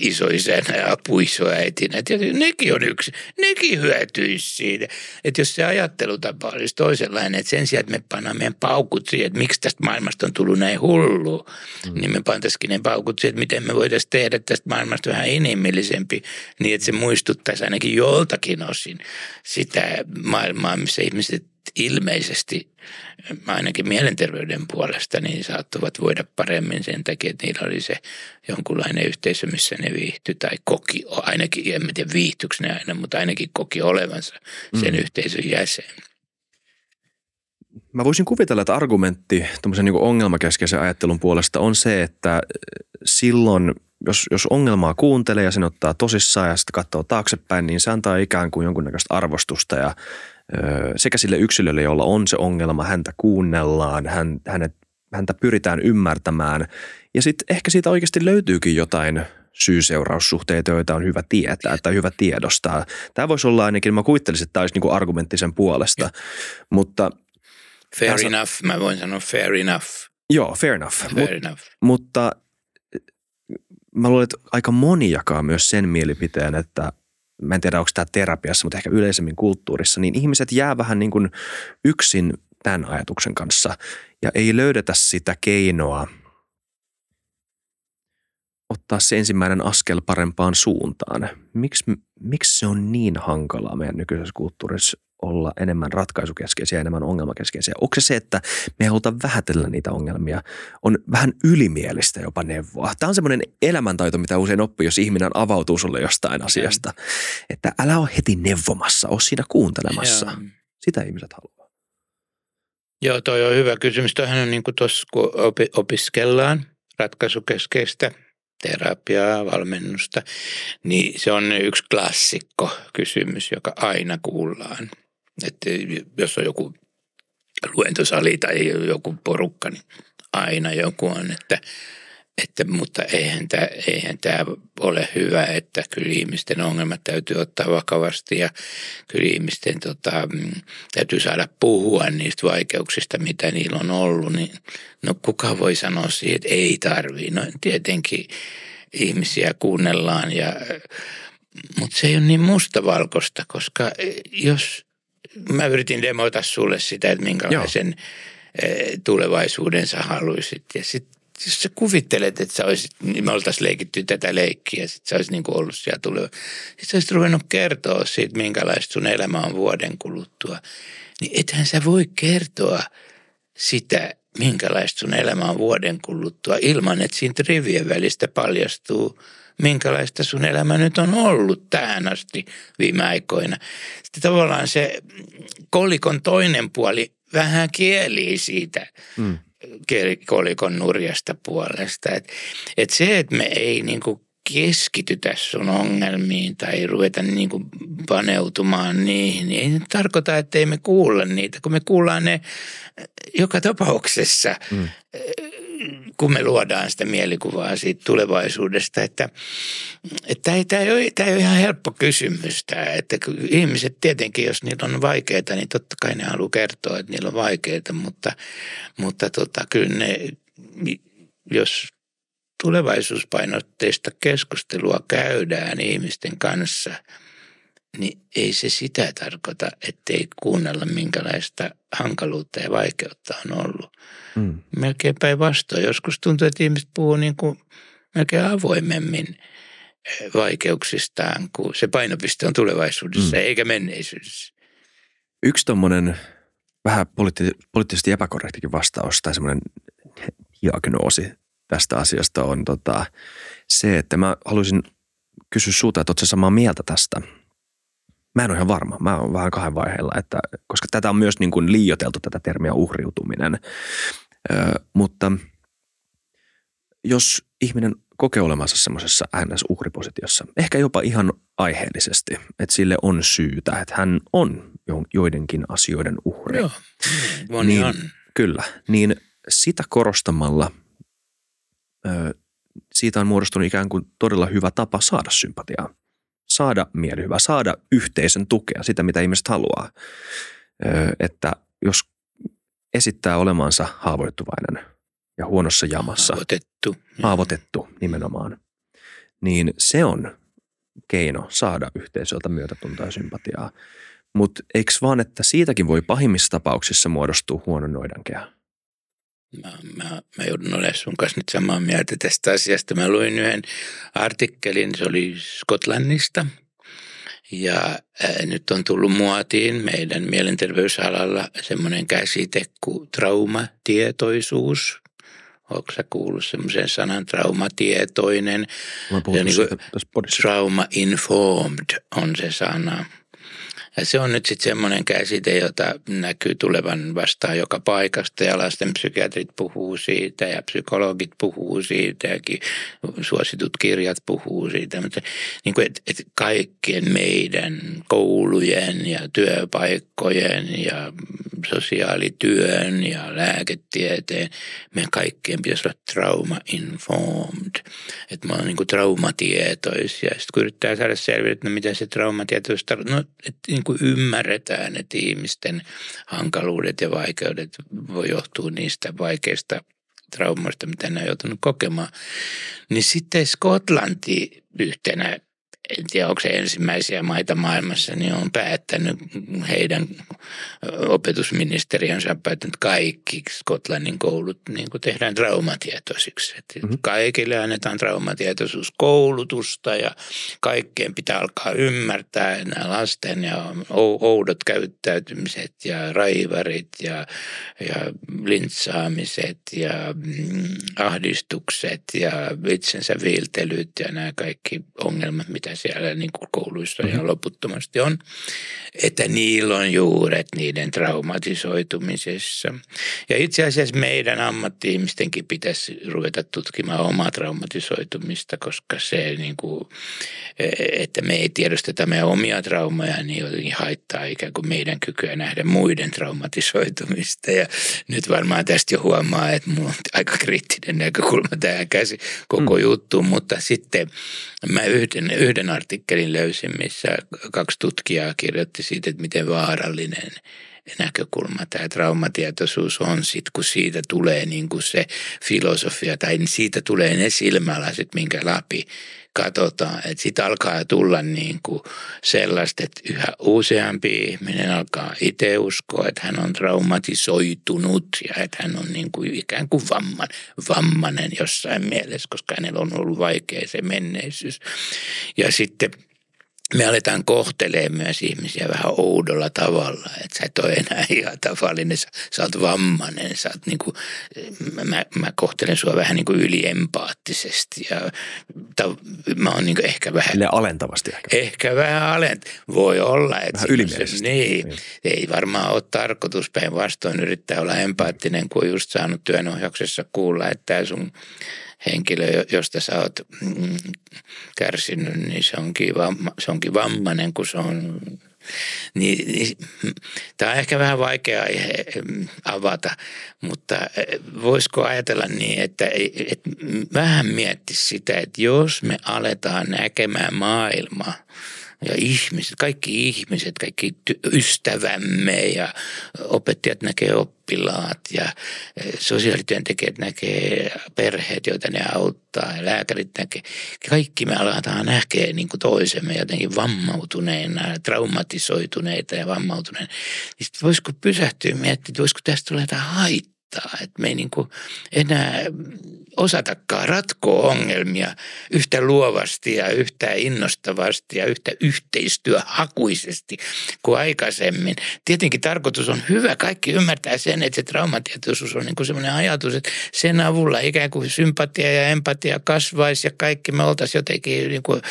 isoisänä ja apuisoäitinä. Ja nekin on yksi. Nekin hyötyisi siitä. Että jos se ajattelutapa olisi toisenlainen, että sen sijaan, että me pannaan meidän paukut siihen, että miksi tästä maailmasta on tullut näin hullu, mm. niin me pantaisikin ne paukut siihen, että miten me voitaisiin tehdä tästä maailmasta vähän inhimillisempi, niin että se muistuttaisi ainakin joltakin osin sitä maailmaa, missä ihmiset ilmeisesti ainakin mielenterveyden puolesta niin saattavat voida paremmin sen takia, että niillä oli se jonkunlainen yhteisö, missä ne viihtyi tai koki, ainakin, en tiedä viihtyykö ne aina, mutta ainakin koki olevansa sen mm. yhteisön jäsen mä voisin kuvitella, että argumentti tämmöisen niin ongelmakeskeisen ajattelun puolesta on se, että silloin, jos, jos ongelmaa kuuntelee ja sen ottaa tosissaan ja sitten katsoo taaksepäin, niin se antaa ikään kuin jonkunnäköistä arvostusta ja sekä sille yksilölle, jolla on se ongelma, häntä kuunnellaan, hän, hänet, häntä pyritään ymmärtämään ja sitten ehkä siitä oikeasti löytyykin jotain syy-seuraussuhteita, joita on hyvä tietää tai hyvä tiedostaa. Tämä voisi olla ainakin, mä kuvittelisin, että tämä olisi niin argumentti sen puolesta, ja. mutta – Fair Tässä, enough, mä voin sanoa fair enough. Joo, fair enough. Fair Mut, enough. Mutta mä luulen, että aika moni jakaa myös sen mielipiteen, että mä en tiedä, onko tämä terapiassa, mutta ehkä yleisemmin kulttuurissa, niin ihmiset jää vähän niin kuin yksin tämän ajatuksen kanssa ja ei löydetä sitä keinoa ottaa se ensimmäinen askel parempaan suuntaan. Miksi, miksi se on niin hankalaa meidän nykyisessä kulttuurissa olla enemmän ratkaisukeskeisiä, enemmän ongelmakeskeisiä? Onko se se, että me halutaan vähätellä niitä ongelmia? On vähän ylimielistä jopa neuvoa. Tämä on semmoinen elämäntaito, mitä usein oppii, jos ihminen avautuu sulle jostain asiasta. Että älä ole heti neuvomassa, ole siinä kuuntelemassa. Ja. Sitä ihmiset haluaa. Joo, toi on hyvä kysymys. Toihan on niin kuin tuossa, kun opiskellaan ratkaisukeskeistä terapiaa, valmennusta, niin se on yksi klassikko kysymys, joka aina kuullaan – että jos on joku luentosali tai joku porukka, niin aina joku on, että, että mutta eihän tämä, eihän tämä ole hyvä, että kyllä ihmisten ongelmat täytyy ottaa vakavasti ja kyllä ihmisten tota, täytyy saada puhua niistä vaikeuksista, mitä niillä on ollut. Niin, no kuka voi sanoa siihen, että ei tarvii. No tietenkin ihmisiä kuunnellaan ja mutta se ei ole niin mustavalkoista, koska jos mä yritin demoita sulle sitä, että minkälaisen Joo. Eh, tulevaisuuden sä haluaisit. Ja sitten jos sä kuvittelet, että sä olisit, niin me oltaisiin leikitty tätä leikkiä, sit sä olisit niin kuin ollut siellä tuleva. Sitten sä olisit ruvennut kertoa siitä, minkälaista sun elämä on vuoden kuluttua. Niin ethän sä voi kertoa sitä minkälaista sun elämä on vuoden kuluttua ilman, että siitä rivien välistä paljastuu, minkälaista sun elämä nyt on ollut tähän asti viime aikoina. Sitten tavallaan se kolikon toinen puoli vähän kielii siitä mm. kolikon nurjasta puolesta. Et, et se, että me ei niinku keskitytä sun ongelmiin tai ruveta niin kuin paneutumaan niihin, niin ei tarkoita, että ei me kuulla niitä, kun me kuullaan ne joka tapauksessa, mm. Kun me luodaan sitä mielikuvaa siitä tulevaisuudesta, että, että tämä, ei, tämä, ei ole, ei ole ihan helppo kysymys. Tämä, että ihmiset tietenkin, jos niillä on vaikeita, niin totta kai ne haluaa kertoa, että niillä on vaikeita, mutta, mutta tota, kyllä ne, jos tulevaisuuspainotteista keskustelua käydään ihmisten kanssa, niin ei se sitä tarkoita, ettei kuunnella minkälaista hankaluutta ja vaikeutta on ollut. Mm. Melkein päinvastoin. Joskus tuntuu, että ihmiset puhuu niin kuin melkein avoimemmin eh, vaikeuksistaan, kun se painopiste on tulevaisuudessa mm. eikä menneisyydessä. Yksi tuommoinen vähän poliitti- poliittisesti epäkorrektikin vastaus tai semmoinen diagnoosi tästä asiasta on tota, se, että mä haluaisin kysyä sulta, että ootko samaa mieltä tästä? Mä en ole ihan varma. Mä oon vähän kahden vaiheella, että, koska tätä on myös niin kuin liioteltu tätä termiä uhriutuminen. Ö, mutta jos ihminen kokee olemansa semmoisessa NS-uhripositiossa, ehkä jopa ihan aiheellisesti, että sille on syytä, että hän on joidenkin asioiden uhri. Joo, moni niin, on. Kyllä, niin sitä korostamalla – siitä on muodostunut ikään kuin todella hyvä tapa saada sympatiaa, saada mielihyvää, saada yhteisen tukea, sitä mitä ihmiset haluaa. Että jos esittää olemansa haavoittuvainen ja huonossa jamassa. Haavoitettu. Haavoitettu nimenomaan. Niin se on keino saada yhteisöltä myötätuntoa ja sympatiaa. Mutta eikö vaan, että siitäkin voi pahimmissa tapauksissa muodostua huono noidankehä? Mä, mä, mä joudun olemaan sun kanssa nyt samaa mieltä tästä asiasta. Mä luin yhden artikkelin, se oli Skotlannista. Ja ää, nyt on tullut muotiin meidän mielenterveysalalla semmoinen käsite kuin traumatietoisuus. Onko sä kuullut semmoisen sanan traumatietoinen? Ja niin kuin, trauma informed on se sana. Ja se on nyt sitten semmoinen käsite, jota näkyy tulevan vastaan joka paikasta ja lastenpsykiatrit puhuu siitä ja psykologit puhuu siitä ja suositut kirjat puhuu siitä. Mutta niin kuin, et, et kaikkien meidän koulujen ja työpaikkojen ja sosiaalityön ja lääketieteen, meidän kaikkien pitäisi olla trauma-informed. Että me ollaan niin traumatietoisia. Sitten kun yrittää saada selville, että no mitä se traumatietoisuus tarkoittaa, no että niin kuin ymmärretään, että ihmisten hankaluudet ja vaikeudet voi johtua niistä vaikeista traumoista, mitä ne on joutunut kokemaan. Niin sitten Skotlanti yhtenä en tiedä onko se ensimmäisiä maita maailmassa, niin on päättänyt heidän opetusministeriönsä on päättänyt kaikki Skotlannin koulut niin kuin tehdään traumatietoisiksi. Että mm-hmm. Kaikille annetaan traumatietoisuuskoulutusta ja kaikkeen pitää alkaa ymmärtää nämä lasten ja oudot käyttäytymiset ja raivarit ja, ja lintsaamiset ja mm, ahdistukset ja itsensä viiltelyt ja nämä kaikki ongelmat, mitä siellä niin kuin kouluissa mm-hmm. ihan loputtomasti on, että niillä on juuret niiden traumatisoitumisessa. Ja itse asiassa meidän ammatti-ihmistenkin pitäisi ruveta tutkimaan omaa traumatisoitumista, koska se, niin kuin, että me ei tiedosteta meidän omia traumaja, niin jotenkin haittaa ikään kuin meidän kykyä nähdä muiden traumatisoitumista. Ja nyt varmaan tästä jo huomaa, että mulla on aika kriittinen näkökulma tähän käsi koko mm. juttuun, mutta sitten mä yhden, yhden yhden artikkelin löysin, missä kaksi tutkijaa kirjoitti siitä, että miten vaarallinen näkökulma tämä traumatietoisuus on sitten, kun siitä tulee niin kuin se filosofia tai siitä tulee ne silmälasit, minkä läpi katsotaan. Että sitten alkaa tulla niin kuin sellaista, että yhä useampi ihminen alkaa itse uskoa, että hän on traumatisoitunut ja että hän on niin kuin ikään kuin vamman, vammanen jossain mielessä, koska hänellä on ollut vaikea se menneisyys. Ja sitten me aletaan kohtelemaan myös ihmisiä vähän oudolla tavalla. Että sä et ole enää ihan tavallinen, sä, sä oot vammainen, sä oot niinku, mä, mä kohtelen sua vähän niinku yliempaattisesti ja ta, mä oon niinku ehkä vähän... Sille alentavasti ehkä. Ehkä vähän alent. Voi olla. Että vähän ylimielisesti. Niin, niin. Ei varmaan ole tarkoitus päinvastoin yrittää olla empaattinen, kun just saanut työnohjauksessa kuulla, että sun henkilö, josta sä oot mm, kärsinyt, niin se onkin, vamma, se onkin vammainen, kun se on niin, niin, tämä on ehkä vähän vaikea aihe mm, avata, mutta eh, voisiko ajatella niin, että, että vähän miettisi sitä, että jos me aletaan näkemään maailmaa – ja ihmiset, kaikki ihmiset, kaikki ystävämme ja opettajat näkee oppilaat ja e, sosiaalityöntekijät näkee perheet, joita ne auttaa ja lääkärit näkee. Kaikki me aletaan näkee niin kuin toisemme jotenkin vammautuneina, traumatisoituneita ja vammautuneina. Niin voisiko pysähtyä miettiä, että voisiko tästä tulla jotain haittaa? Auttaa. Että me ei niin kuin enää osatakaan ratkoa ongelmia yhtä luovasti ja yhtä innostavasti ja yhtä yhteistyöhakuisesti kuin aikaisemmin. Tietenkin tarkoitus on hyvä. Kaikki ymmärtää sen, että se traumatietoisuus on niin kuin sellainen ajatus, että sen avulla ikään kuin sympatia ja empatia kasvaisi ja kaikki me oltaisiin jotenkin niin kuin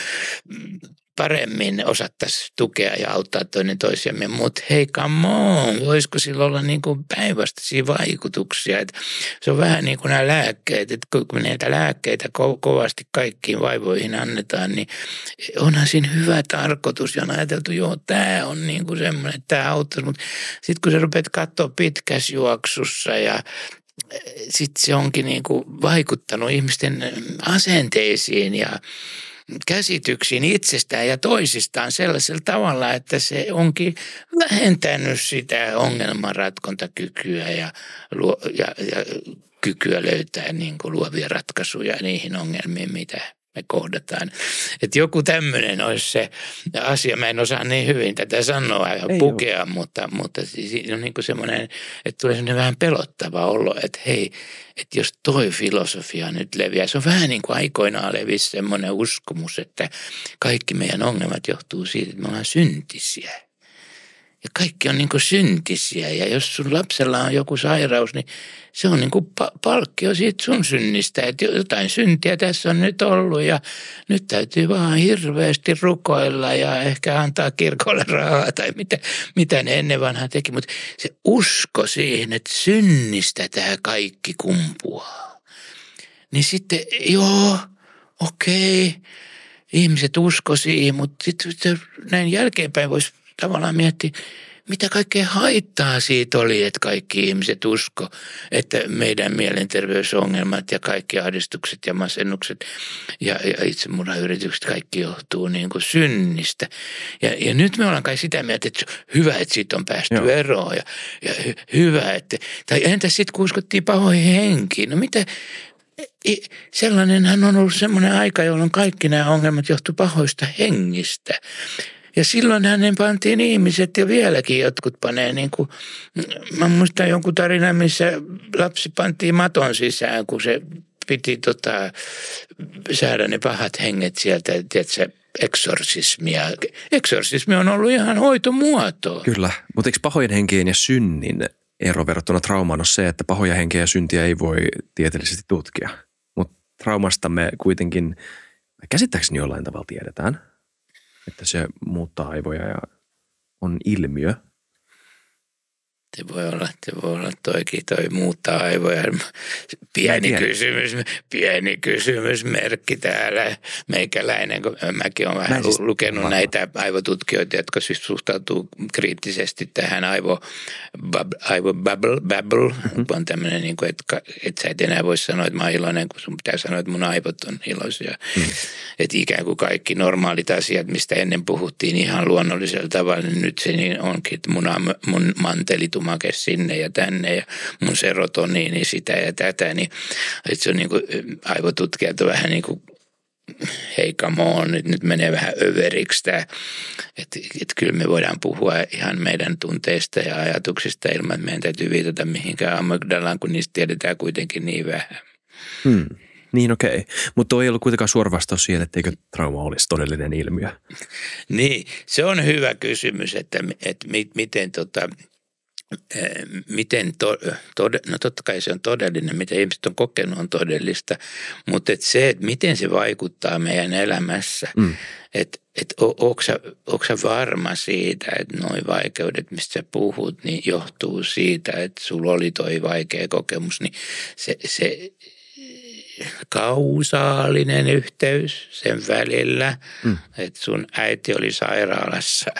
paremmin osattaisiin tukea ja auttaa toinen toisiamme. Mutta hei, come on, voisiko sillä olla niin kuin päinvastaisia vaikutuksia? Et se on vähän niin kuin nämä lääkkeet, että kun näitä lääkkeitä ko- kovasti kaikkiin vaivoihin annetaan, niin onhan siinä hyvä tarkoitus ja on ajateltu, joo, tämä on niin kuin semmoinen, että tämä auttaisi. Mutta sitten kun sä rupeat katsoa pitkässä juoksussa ja sitten se onkin niin kuin vaikuttanut ihmisten asenteisiin ja käsityksiin itsestään ja toisistaan sellaisella tavalla, että se onkin vähentänyt sitä ongelmanratkontakykyä ja, luo, ja, ja kykyä löytää niin kuin luovia ratkaisuja niihin ongelmiin, mitä me kohdataan. Että joku tämmöinen olisi se asia. Mä en osaa niin hyvin tätä sanoa ja Ei pukea, ole. mutta, mutta siinä on niin kuin semmoinen, että tulee semmoinen vähän pelottava olo, että hei, että jos toi filosofia nyt leviää. Se on vähän niin kuin aikoinaan levisi semmoinen uskomus, että kaikki meidän ongelmat johtuu siitä, että me ollaan syntisiä. Ja kaikki on niin kuin syntisiä ja jos sun lapsella on joku sairaus, niin se on niin kuin pa- palkkio siitä sun synnistä. Että jotain syntiä tässä on nyt ollut ja nyt täytyy vaan hirveästi rukoilla ja ehkä antaa kirkolle rahaa tai mitä, mitä ne ennen vanhaa teki. Mutta se usko siihen, että synnistä tämä kaikki kumpuaa. Niin sitten joo, okei, ihmiset usko siihen, mutta sitten näin jälkeenpäin voisi tavallaan miettiä, mitä kaikkea haittaa siitä oli, että kaikki ihmiset usko, että meidän mielenterveysongelmat ja kaikki ahdistukset ja masennukset ja, ja itsemurhayritykset kaikki johtuu niin kuin synnistä. Ja, ja nyt me ollaan kai sitä mieltä, että hyvä, että siitä on päästy Joo. eroon ja, ja hy, hyvä, että, tai entä sitten kun uskottiin pahoihin henkiin, no mitä, sellainenhan on ollut semmoinen aika, jolloin kaikki nämä ongelmat johtuu pahoista hengistä. Ja silloin hänen pantiin ihmiset ja vieläkin jotkut panee niin kuin, mä muistan jonkun tarinan, missä lapsi pantiin maton sisään, kun se piti tota, saada ne pahat henget sieltä, tiedätkö, eksorsismia. Eksorsismi on ollut ihan hoitomuoto. Kyllä, mutta eikö pahojen henkien ja synnin ero verrattuna traumaan on se, että pahoja henkeä ja syntiä ei voi tieteellisesti tutkia. Mutta traumasta me kuitenkin käsittääkseni jollain tavalla tiedetään – että se muuttaa aivoja ja on ilmiö. Se voi olla, se voi olla toikin, toi muuttaa aivoja. Pieni kysymys, pieni kysymysmerkki täällä. Meikäläinen, kun mäkin olen vähän siis lukenut varma. näitä aivotutkijoita, jotka siis suhtautuu kriittisesti tähän aivo, aivo bubble, bubble mm-hmm. on tämmöinen, niin kuin, että, että sä et enää voi sanoa, että mä oon iloinen, kun sun pitää sanoa, että mun aivot on iloisia. Mm. Että ikään kuin kaikki normaalit asiat, mistä ennen puhuttiin ihan luonnollisella tavalla, niin nyt se niin onkin, että mun, mun manteli make sinne ja tänne ja mun serotoniini sitä ja tätä, niin että se on niin kuin, aivotutkijat on vähän niin kuin hei come on, nyt, nyt menee vähän överiksi tämä. Että et kyllä me voidaan puhua ihan meidän tunteista ja ajatuksista ilman, että meidän täytyy viitata mihinkään amygdalaan, kun niistä tiedetään kuitenkin niin vähän. Hmm. Niin okei, okay. mutta ei ollut kuitenkaan suora vastaus siihen, etteikö trauma olisi todellinen ilmiö. Niin, se on hyvä kysymys, että, että miten tota, miten, to, tode, no totta kai se on todellinen, mitä ihmiset on kokenut on todellista, mutta että se, että miten se vaikuttaa meidän elämässä, mm. että et, onko sä, sä varma siitä, että noin vaikeudet, mistä sä puhut, niin johtuu siitä, että sulla oli toi vaikea kokemus, niin se, se kausaalinen yhteys sen välillä, mm. että sun äiti oli sairaalassa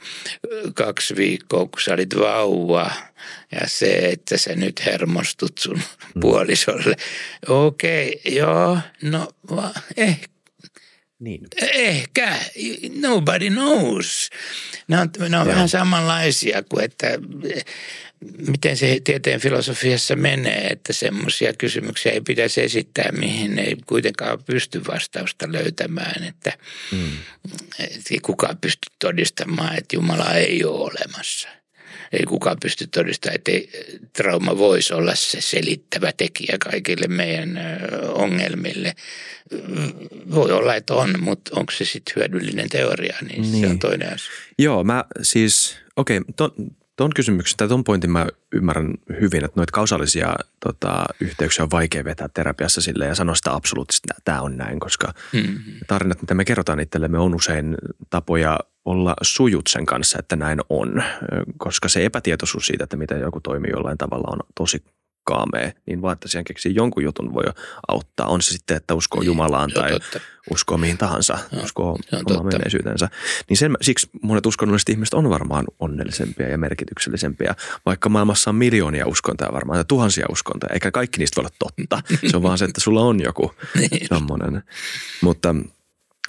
kaksi viikkoa, kun sä olit vauva ja se, että sä nyt hermostut sun mm. puolisolle. Okei, okay, joo, no ehkä niin. Ehkä. Nobody knows. Ne on, ne on vähän samanlaisia kuin, että miten se tieteen filosofiassa menee, että semmoisia kysymyksiä ei pitäisi esittää, mihin ei kuitenkaan pysty vastausta löytämään. Että, mm. että kukaan pysty todistamaan, että Jumala ei ole olemassa – ei kukaan pysty todistamaan, että trauma voisi olla se selittävä tekijä kaikille meidän ongelmille. Voi olla, että on, mutta onko se sitten hyödyllinen teoria, niin, niin se on niin. toinen asia. Joo, mä siis, okei, okay, Tuon kysymyksen tai tuon pointin mä ymmärrän hyvin, että noita kausaalisia tota, yhteyksiä on vaikea vetää terapiassa sille ja sanoa sitä absoluuttisesti, että tämä on näin, koska mm-hmm. tarinat, mitä me kerrotaan itsellemme, on usein tapoja olla sujut sen kanssa, että näin on, koska se epätietoisuus siitä, että miten joku toimii jollain tavalla on tosi kaamea, niin vaan, että siihen keksii jonkun jutun voi auttaa. On se sitten, että uskoo niin, Jumalaan tai totta. uskoo mihin tahansa, joo, uskoo omaan menneisyytensä. Niin sen, siksi monet uskonnolliset ihmiset on varmaan onnellisempia ja merkityksellisempiä, vaikka maailmassa on miljoonia uskontoja varmaan ja tuhansia uskontoja, eikä kaikki niistä voi olla totta. Se on vaan se, että sulla on joku niin. semmoinen. Mutta,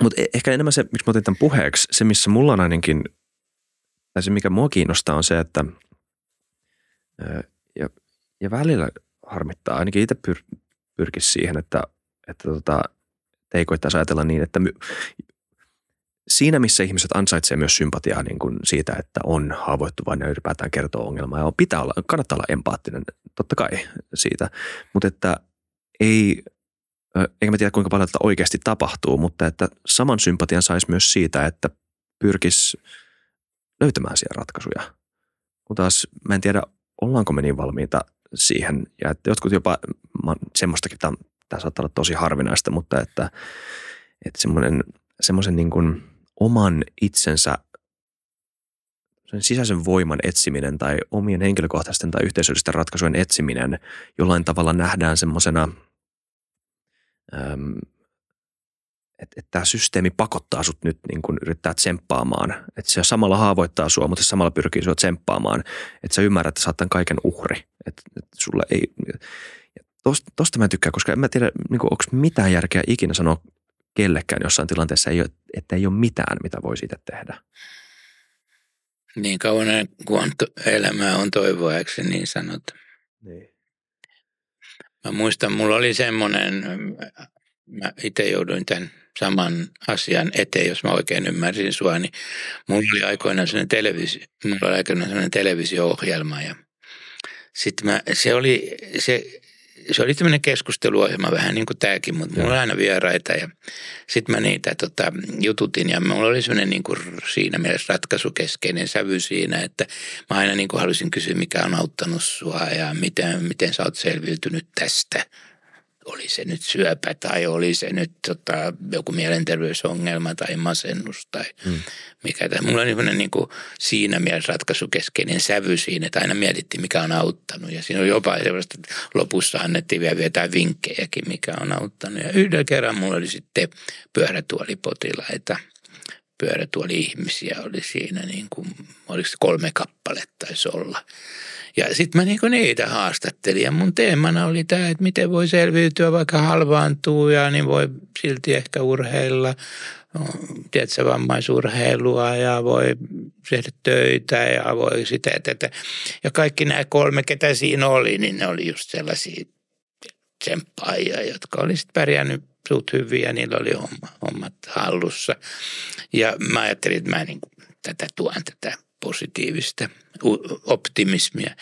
mutta e- ehkä enemmän se, miksi mä otin tämän puheeksi, se missä mulla on ainakin, tai se mikä mua kiinnostaa on se, että ja välillä harmittaa, ainakin itse pyr- pyrkisi siihen, että, että tota, ei koittaisi ajatella niin, että my, siinä missä ihmiset ansaitsevat myös sympatiaa niin kuin siitä, että on haavoittuvainen ja ylipäätään kertoo ongelmaa ja pitää olla, kannattaa olla empaattinen totta kai siitä, mutta että ei, eikä mä tiedä kuinka paljon tätä oikeasti tapahtuu, mutta että saman sympatian saisi myös siitä, että pyrkisi löytämään siellä ratkaisuja. Kun taas mä en tiedä, ollaanko me niin valmiita siihen. Ja että jotkut jopa, semmoistakin, tämä, saattaa olla tosi harvinaista, mutta että, että semmoinen, semmoisen niin kuin oman itsensä sen sisäisen voiman etsiminen tai omien henkilökohtaisten tai yhteisöllisten ratkaisujen etsiminen jollain tavalla nähdään semmoisena, että, että tämä systeemi pakottaa sut nyt niin kuin yrittää tsemppaamaan. Että se samalla haavoittaa sua, mutta se samalla pyrkii sua tsemppaamaan. Että sä ymmärrät, että sä oot tämän kaiken uhri. Että, että sulle ei... Tosta, tosta mä en tykkää, koska en mä tiedä, niin onko mitään järkeä ikinä sanoa kellekään jossain tilanteessa, ei ole, että ei ole mitään, mitä voi siitä tehdä. Niin kauan kuin on to, elämää on toivoa, eikö se niin sanot? Niin. Mä muistan, mulla oli semmoinen, mä itse jouduin tämän saman asian eteen, jos mä oikein ymmärsin sua, niin mulla oli aikoinaan sellainen, televisio, mulla oli aikoinaan sellainen televisio-ohjelma ja sitten mä, se oli, se, se oli tämmöinen keskusteluohjelma vähän niin kuin tämäkin, mutta mulla oli aina vieraita ja sitten mä niitä tota, jututin ja mulla oli semmoinen niin kuin siinä mielessä ratkaisukeskeinen sävy siinä, että mä aina niin kuin halusin kysyä, mikä on auttanut sua ja miten, miten sä oot selviytynyt tästä – oli se nyt syöpä tai oli se nyt tota, joku mielenterveysongelma tai masennus tai hmm. mikä. Tai mulla on niin kuin siinä mielessä ratkaisukeskeinen sävy siinä, että aina mietittiin, mikä on auttanut. Ja siinä oli jopa sellaista, että lopussa annettiin vielä jotain vinkkejäkin, mikä on auttanut. Ja yhdellä kerran mulla oli sitten pyörätuolipotilaita pyörätuoli-ihmisiä oli siinä, niin kuin, oliko se kolme kappaletta taisi olla. Ja sitten mä niinku niitä haastattelin ja mun teemana oli tämä, että miten voi selviytyä vaikka halvaantuu ja niin voi silti ehkä urheilla, no, tiedätkö, vammaisurheilua ja voi tehdä töitä ja voi sitä, että, ja kaikki nämä kolme, ketä siinä oli, niin ne oli just sellaisia tsemppaajia, jotka oli sitten pärjännyt suht hyvin ja niillä oli homma, hommat hallussa. Ja mä ajattelin, että mä niin kuin tätä tuon tätä positiivista optimismia.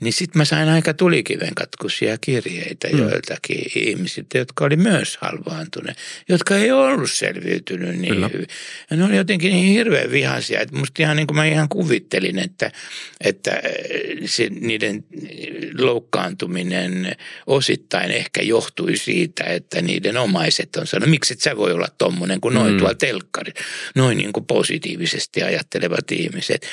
Niin sitten mä sain aika tulikiven katkuisia kirjeitä mm. joiltakin ihmisiltä, jotka oli myös halvaantuneet, jotka ei ollut selviytynyt niin Kyllä. hyvin. Ja ne oli jotenkin niin hirveän vihaisia, että musta ihan niin kuin mä ihan kuvittelin, että, että se, niiden loukkaantuminen osittain ehkä johtui siitä, että niiden omaiset on sanonut, miksi et sä voi olla tommonen kuin noin mm. tuolla telkkari, noin niin kuin positiivisesti ajattelevat ihmiset.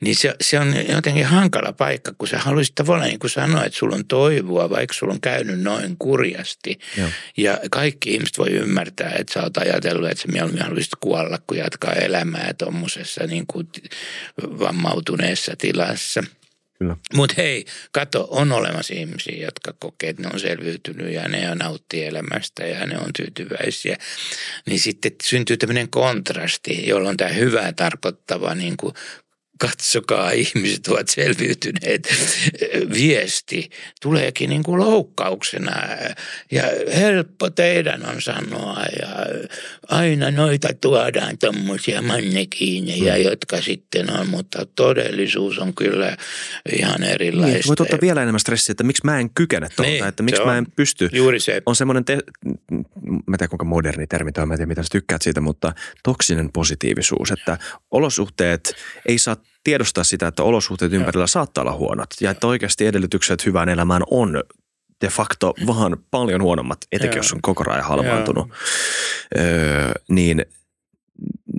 Niin se, se on jotenkin hankala paikka, kun sä haluaisit tavallaan niin kuin sanoa, että sulla on toivoa, vaikka sulla on käynyt noin kurjasti. Joo. Ja kaikki ihmiset voi ymmärtää, että sä oot ajatellut, että sä mieluummin haluaisit kuolla, kun jatkaa elämää tuommoisessa niin kuin vammautuneessa tilassa – mutta hei, kato, on olemassa ihmisiä, jotka kokee, että ne on selviytynyt ja ne on nauttii elämästä ja ne on tyytyväisiä. Niin sitten syntyy tämmöinen kontrasti, jolloin tämä hyvää tarkoittava niin kuin katsokaa, ihmiset ovat selviytyneet, viesti tuleekin niin kuin loukkauksena. Ja helppo teidän on sanoa ja aina noita tuodaan tuommoisia mannekiineja, mm. jotka sitten on, mutta todellisuus on kyllä ihan erilaista. Niin, voit ottaa vielä enemmän stressiä, että miksi mä en kykene tuolta, niin, että miksi mä en pysty. Juuri se. On semmoinen, te- mä en tiedä kuinka moderni termi toi, mä en tiedä mitä sä tykkäät siitä, mutta toksinen positiivisuus, että olosuhteet ei saa tiedostaa sitä, että olosuhteet ympärillä saattaa olla huonot ja että oikeasti edellytykset hyvään elämään on de facto vaan paljon huonommat, etenkin jos on koko ajan halvaantunut. Öö, niin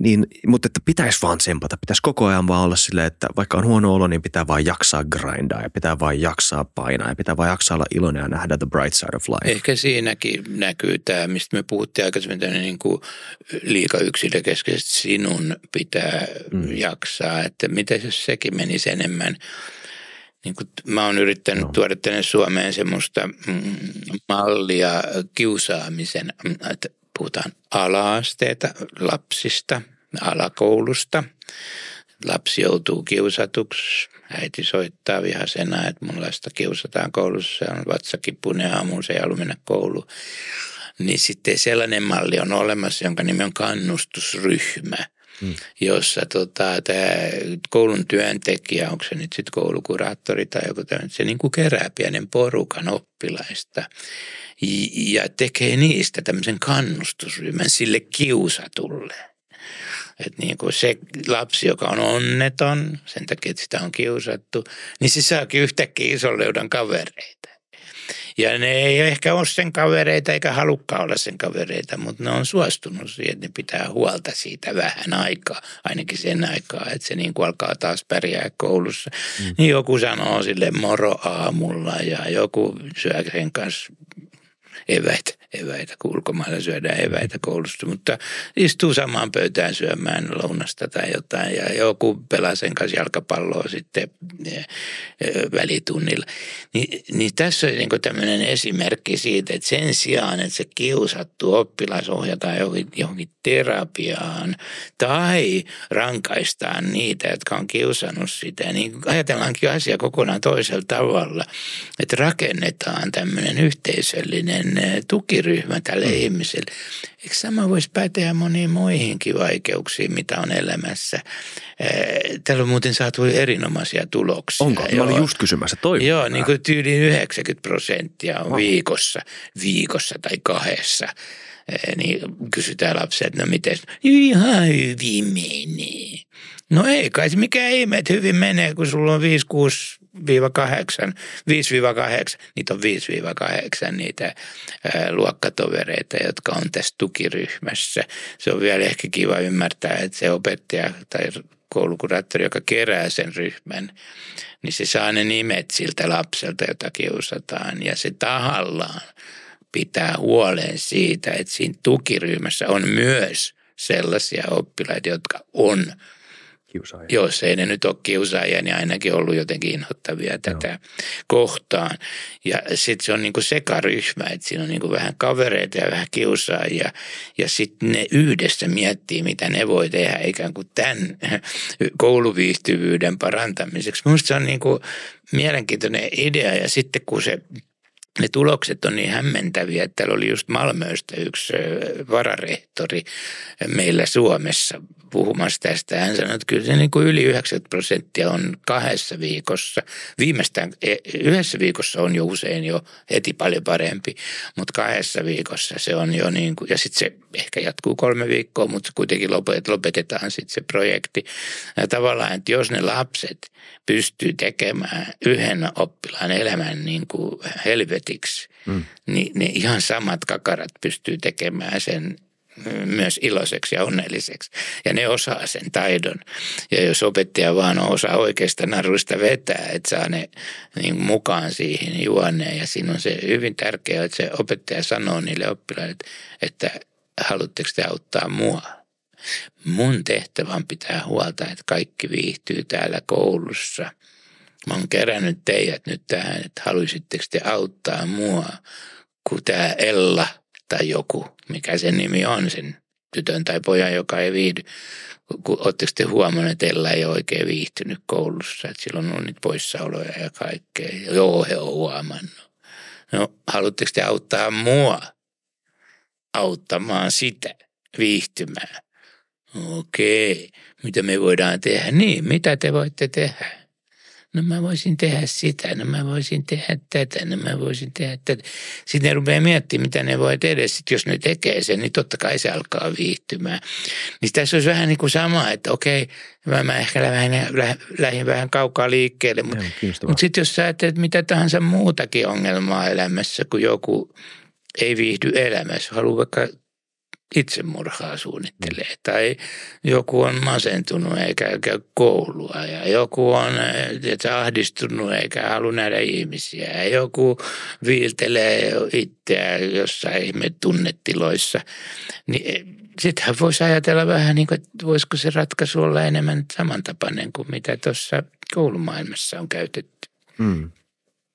niin, mutta että pitäisi vaan tsempata, pitäisi koko ajan vaan olla silleen, että vaikka on huono olo, niin pitää vaan jaksaa grindaa ja pitää vaan jaksaa painaa ja pitää vaan jaksaa olla iloinen ja nähdä the bright side of life. Ehkä siinäkin näkyy tämä, mistä me puhuttiin aikaisemmin, tämä niin kuin liika yksilökeskeisesti sinun pitää mm. jaksaa, että miten jos sekin menisi enemmän niin kuin mä oon yrittänyt no. tuoda tänne Suomeen semmoista mm, mallia kiusaamisen, että puhutaan ala-asteita lapsista, alakoulusta. Lapsi joutuu kiusatuksi. Äiti soittaa vihasena, että mun lasta kiusataan koulussa. Se on vatsakipunen aamuun, se ei halua mennä kouluun. Niin sitten sellainen malli on olemassa, jonka nimi on kannustusryhmä – mm. jossa tota, tämä koulun työntekijä, onko se nyt sitten koulukuraattori tai joku tämmöinen, se niin kuin kerää pienen porukan oppilaista ja tekee niistä tämmöisen kannustusryhmän sille kiusatulle. Että niin kuin se lapsi, joka on onneton, sen takia, että sitä on kiusattu, niin se saakin yhtäkkiä ison leudan kavereita. Ja ne ei ehkä ole sen kavereita eikä halukkaan olla sen kavereita, mutta ne on suostunut siihen, että ne pitää huolta siitä vähän aikaa, ainakin sen aikaa, että se niin kuin alkaa taas pärjää koulussa. Mm. Niin joku sanoo sille moro aamulla ja joku syö sen kanssa eväitä, eväitä, kun ulkomailla syödään eväitä koulusta, mutta istuu samaan pöytään syömään lounasta tai jotain ja joku pelaa sen kanssa jalkapalloa sitten eh, eh, välitunnilla. Ni, niin tässä on niin tämmöinen esimerkki siitä, että sen sijaan, että se kiusattu oppilas ohjataan johonkin, johonkin terapiaan tai rankaistaan niitä, jotka on kiusannut sitä, niin ajatellaankin asia kokonaan toisella tavalla, että rakennetaan tämmöinen yhteisöllinen tukiryhmä tälle mm. ihmiselle. Eikö sama voisi päteä moniin muihinkin vaikeuksiin, mitä on elämässä? Täällä on muuten saatu erinomaisia tuloksia. Onko? Joo. Mä olin just kysymässä. Toi Joo, niin kuin tyyliin 90 prosenttia on viikossa, viikossa tai kahdessa niin kysytään lapsia, että no miten, ihan hyvin menee. No ei kai se mikään ihme, että hyvin menee, kun sulla on 5, 6 5-8, 5-8, niitä on 5-8 niitä luokkatovereita, jotka on tässä tukiryhmässä. Se on vielä ehkä kiva ymmärtää, että se opettaja tai koulukuraattori, joka kerää sen ryhmän, niin se saa ne nimet siltä lapselta, jota kiusataan. Ja se tahallaan pitää huolen siitä, että siinä tukiryhmässä on myös sellaisia oppilaita, jotka on kiusaajia. Jos ei ne nyt ole kiusaajia, niin ainakin ollut jotenkin inhottavia tätä Joo. kohtaan. Ja sitten se on niin kuin sekaryhmä, että siinä on niin kuin vähän kavereita ja vähän kiusaajia. Ja sitten ne yhdessä miettii, mitä ne voi tehdä ikään kuin tämän kouluviihtyvyyden parantamiseksi. Minusta se on niin kuin mielenkiintoinen idea ja sitten kun se ne tulokset on niin hämmentäviä, että täällä oli just Malmöistä yksi vararehtori meillä Suomessa puhumassa tästä. Hän sanoi, että kyllä se niin kuin yli 90 prosenttia on kahdessa viikossa. Viimeistään e, yhdessä viikossa on jo usein jo heti paljon parempi, mutta kahdessa viikossa se on jo niin kuin, ja sitten se ehkä jatkuu kolme viikkoa, mutta kuitenkin lopetetaan sitten se projekti. Ja tavallaan, että jos ne lapset pystyy tekemään yhden oppilaan elämän niin kuin helvetiksi, mm. niin ne ihan samat kakarat pystyy tekemään sen myös iloiseksi ja onnelliseksi. Ja ne osaa sen taidon. Ja jos opettaja vaan osaa oikeasta naruista vetää, että saa ne niin mukaan siihen juoneen. Ja siinä on se hyvin tärkeää, että se opettaja sanoo niille oppilaille, että haluatteko te auttaa mua? Mun tehtävä on pitää huolta, että kaikki viihtyy täällä koulussa. Mä oon kerännyt teidät nyt tähän, että haluaisitteko te auttaa mua, kun tämä Ella – tai joku, mikä sen nimi on, sen tytön tai pojan, joka ei viihdy. Oletteko te huomannut, että Ella ei oikein viihtynyt koulussa, että silloin on ollut niitä poissaoloja ja kaikkea. Joo, he on huomannut. No, haluatteko te auttaa mua auttamaan sitä viihtymään? Okei, mitä me voidaan tehdä? Niin, mitä te voitte tehdä? No mä voisin tehdä sitä, no mä voisin tehdä tätä, no mä voisin tehdä tätä. Sitten ne rupeaa miettimään, mitä ne voi tehdä. Sitten jos ne tekee sen, niin totta kai se alkaa viihtymään. Niin tässä olisi vähän niin kuin sama, että okei, mä, mä ehkä lähdin, lähdin vähän kaukaa liikkeelle. Mutta mut sitten jos sä ajattelet mitä tahansa muutakin ongelmaa elämässä, kun joku ei viihdy elämässä, haluaa vaikka itsemurhaa suunnittelee. Tai joku on masentunut eikä käy koulua ja joku on tiedätkö, ahdistunut eikä halua nähdä ihmisiä. Ja joku viiltelee itseään jossain ihme tunnetiloissa. Niin e, sittenhän voisi ajatella vähän niin kuin, että voisiko se ratkaisu olla enemmän samantapainen kuin mitä tuossa koulumaailmassa on käytetty. Hmm.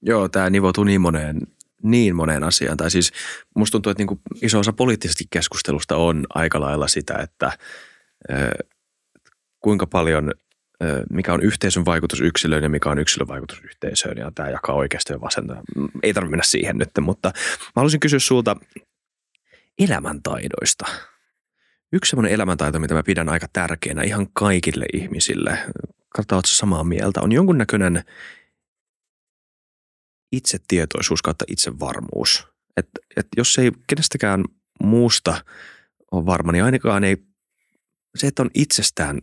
Joo, tämä nivoutuu niin moneen niin moneen asiaan. Tai siis musta tuntuu, että niin kuin iso osa poliittisesta keskustelusta on aika lailla sitä, että kuinka paljon, mikä on yhteisön vaikutus yksilöön ja mikä on yksilön vaikutus yhteisöön. Ja tämä jakaa oikeasti ja vasenta. Ei tarvitse mennä siihen nyt, mutta mä haluaisin kysyä sulta elämäntaidoista. Yksi semmoinen elämäntaito, mitä mä pidän aika tärkeänä ihan kaikille ihmisille, katsotaan, samaa mieltä, on jonkunnäköinen – itsetietoisuus kautta itsevarmuus. Että et jos ei kenestäkään muusta ole varma, niin ainakaan ei se, että on itsestään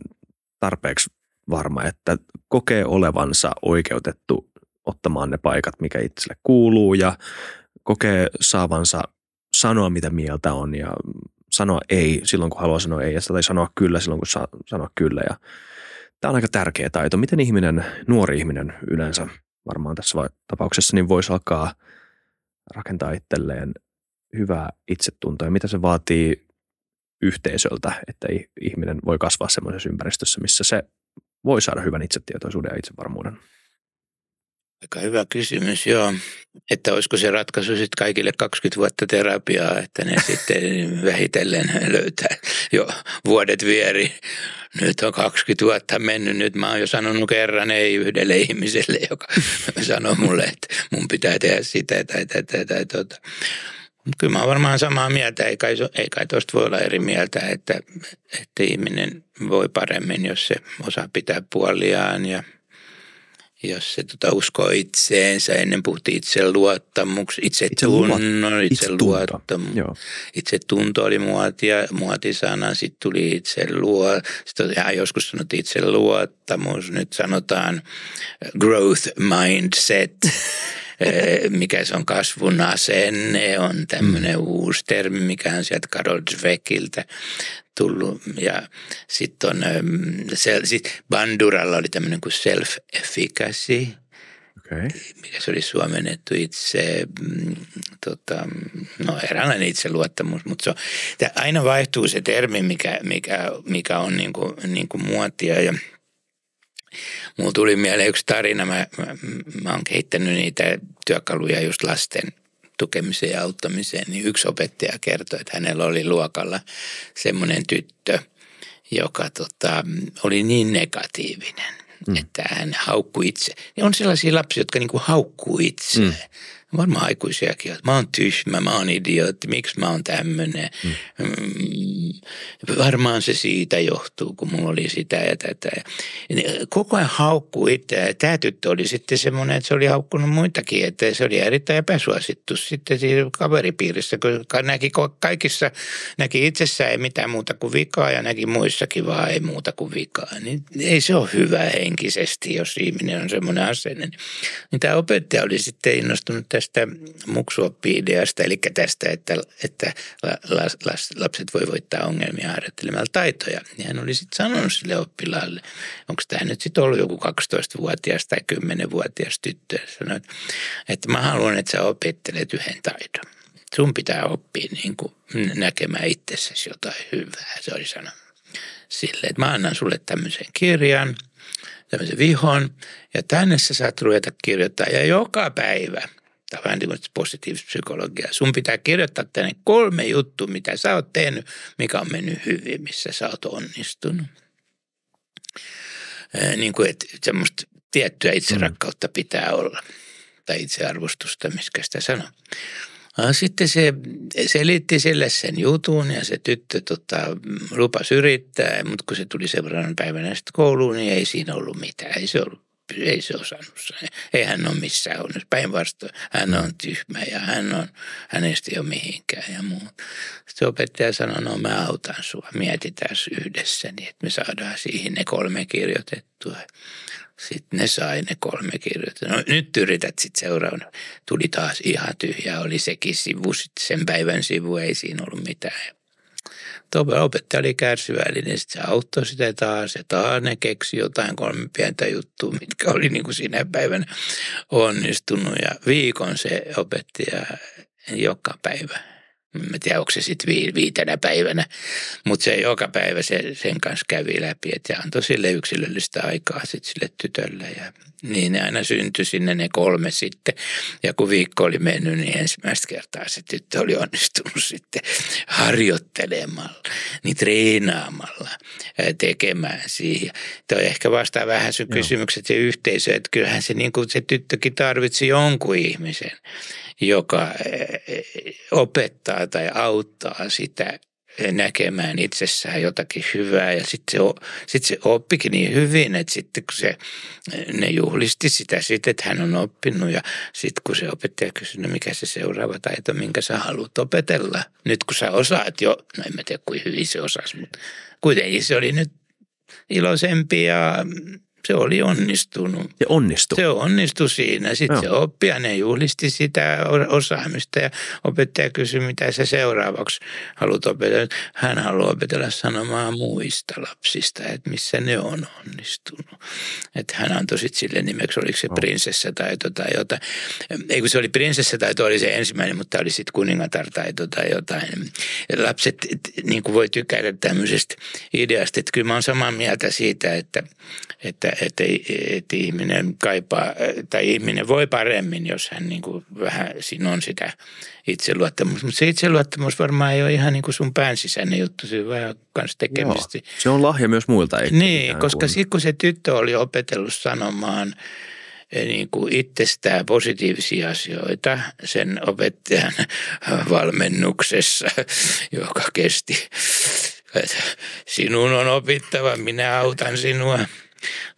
tarpeeksi varma, että kokee olevansa oikeutettu ottamaan ne paikat, mikä itselle kuuluu ja kokee saavansa sanoa, mitä mieltä on ja sanoa ei silloin, kun haluaa sanoa ei, tai sanoa kyllä silloin, kun saa sanoa kyllä. Ja tämä on aika tärkeä taito. Miten ihminen, nuori ihminen yleensä varmaan tässä tapauksessa, niin voisi alkaa rakentaa itselleen hyvää itsetuntoa. Ja mitä se vaatii yhteisöltä, että ihminen voi kasvaa semmoisessa ympäristössä, missä se voi saada hyvän itsetietoisuuden ja itsevarmuuden? Aika hyvä kysymys, joo. Että olisiko se ratkaisu sitten kaikille 20 vuotta terapiaa, että ne sitten vähitellen löytää jo vuodet vieri. Nyt on 20 vuotta mennyt, nyt mä oon jo sanonut kerran ei yhdelle ihmiselle, joka sanoo mulle, että mun pitää tehdä sitä tai tätä tai tota. Mutta kyllä mä oon varmaan samaa mieltä, ei kai, ei kai tosta voi olla eri mieltä, että, että ihminen voi paremmin, jos se osaa pitää puoliaan ja – jos se tota, uskoo itseensä, ennen puhuttiin itse luottamuks, itse, itse tunnon, itse, luottamus. Itse tunto oli muotia, muotisana, sitten tuli itse luo, sitten ja joskus sanottiin itse luottamus, nyt sanotaan growth mindset. Mikä se on kasvun asenne, on tämmöinen mm. uusi termi, mikä on sieltä Karol Dweckiltä tullut. Ja sitten on, se, sit Banduralla oli tämmöinen kuin self-efficacy, okay. mikä se oli suomennettu itse, mm, tota, no eräänlainen itseluottamus, mutta se on, aina vaihtuu se termi, mikä, mikä, mikä on niin kuin, niin kuin muotia ja – Mulla tuli mieleen yksi tarina. Mä, mä, mä oon kehittänyt niitä työkaluja just lasten tukemiseen ja auttamiseen. Niin yksi opettaja kertoi, että hänellä oli luokalla semmoinen tyttö, joka tota, oli niin negatiivinen, mm. että hän haukkui itse. Ja on sellaisia lapsia, jotka niinku haukkuu itse. Mm varmaan aikuisiakin, että mä oon tyhmä, mä oon idiootti, miksi mä oon tämmöinen. Mm. Mm, varmaan se siitä johtuu, kun mulla oli sitä ja tätä. Koko ajan haukkuu. Ja tämä tyttö oli sitten semmoinen, että se oli haukkunut muitakin, että se oli erittäin epäsuosittu sitten siinä kaveripiirissä, kun näki kaikissa, näki itsessään ei mitään muuta kuin vikaa ja näki muissakin vaan ei muuta kuin vikaa. Niin ei se ole hyvä henkisesti, jos ihminen on semmoinen asenne. Niin tämä opettaja oli sitten innostunut tästä muksuoppi-ideasta, eli tästä, että, että lapset voi voittaa ongelmia harjoittelemalla taitoja. Niin hän oli sitten sanonut sille oppilaalle, onko tämä nyt sitten ollut joku 12-vuotias tai 10-vuotias tyttö, sanoi, että mä haluan, että sä opettelet yhden taidon. Sun pitää oppia niin kuin näkemään itsessäsi jotain hyvää, se oli sanonut sille, että mä annan sulle tämmöisen kirjan, tämmöisen vihon, ja tänne sä saat ruveta kirjoittaa, ja joka päivä – vähän niin kuin positiivista psykologiaa. Sun pitää kirjoittaa tänne kolme juttua, mitä sä oot tehnyt, mikä on mennyt hyvin, missä sä oot onnistunut. Niin kuin, että semmoista tiettyä itserakkautta pitää olla. Tai itsearvostusta, miskä sitä sanoo. Sitten se selitti sille sen jutun ja se tyttö tota, lupasi yrittää, mutta kun se tuli seuraavan päivänä sitten kouluun, niin ei siinä ollut mitään. Ei se ollut ei se osannut sen. Ei hän ole missään onneksi. Päinvastoin hän on tyhmä ja hän on, hänestä ei ole mihinkään ja muu. Sitten opettaja sanoi, no mä autan sua, mietitään yhdessä niin, että me saadaan siihen ne kolme kirjoitettua. Sitten ne sai ne kolme kirjoitettua. No nyt yrität sitten seuraavana. Tuli taas ihan tyhjä, oli sekin sivu, sitten sen päivän sivu, ei siinä ollut mitään opettaja oli kärsivällinen, sitten se auttoi sitä taas ja taas ne keksi jotain kolme pientä juttua, mitkä oli niin kuin sinä päivänä onnistunut. Ja viikon se opetti ja joka päivä Mä tiedä, onko se sitten viitenä päivänä, mutta se joka päivä se, sen kanssa kävi läpi, että antoi sille yksilöllistä aikaa sitten sille tytölle. Ja niin ne aina syntyi sinne ne kolme sitten. Ja kun viikko oli mennyt, niin ensimmäistä kertaa se tyttö oli onnistunut sitten harjoittelemalla, niin treenaamalla, tekemään siihen. Tuo ehkä vastaa vähän sun kysymykset ja yhteisö, että kyllähän se, niin kuin se tyttökin tarvitsi jonkun ihmisen joka eh, opettaa tai auttaa sitä näkemään itsessään jotakin hyvää. Ja sitten se, sit se oppikin niin hyvin, että sitten kun se, ne juhlisti sitä sitten, että hän on oppinut. Ja sitten kun se opettaja kysyi, no mikä se seuraava taito, minkä sä haluat opetella, nyt kun sä osaat jo, no en mä tiedä kuin hyvin se osasi, mutta kuitenkin se oli nyt iloisempi ja se oli onnistunut. Se onnistui? Se onnistui siinä. Sitten Joo. se oppi ja ne juhlisti sitä osaamista ja opettaja kysyi, mitä se seuraavaksi haluat opetella. Hän haluaa opetella sanomaan muista lapsista, että missä ne on onnistunut. Että hän antoi sitten sille nimeksi, oliko se prinsessataito tai jotain. Ei kun se oli prinsessataito, oli se ensimmäinen, mutta oli sitten kuningatartaito tai jotain. Ja lapset niin kuin voi tykätä tämmöisestä ideasta, että kyllä mä oon samaa mieltä siitä, että, että että, että ihminen kaipaa, tai ihminen voi paremmin, jos hän niin kuin vähän, siinä on sitä itseluottamusta. Mutta se itseluottamus varmaan ei ole ihan niin kuin sun pään sisäinen juttu, se on vähän kanssa tekemistä. Joo, se on lahja myös muilta. Ei niin, koska sitten kun se tyttö oli opetellut sanomaan eh, niin kuin itsestään positiivisia asioita sen opettajan valmennuksessa, joka kesti sinun on opittava, minä autan sinua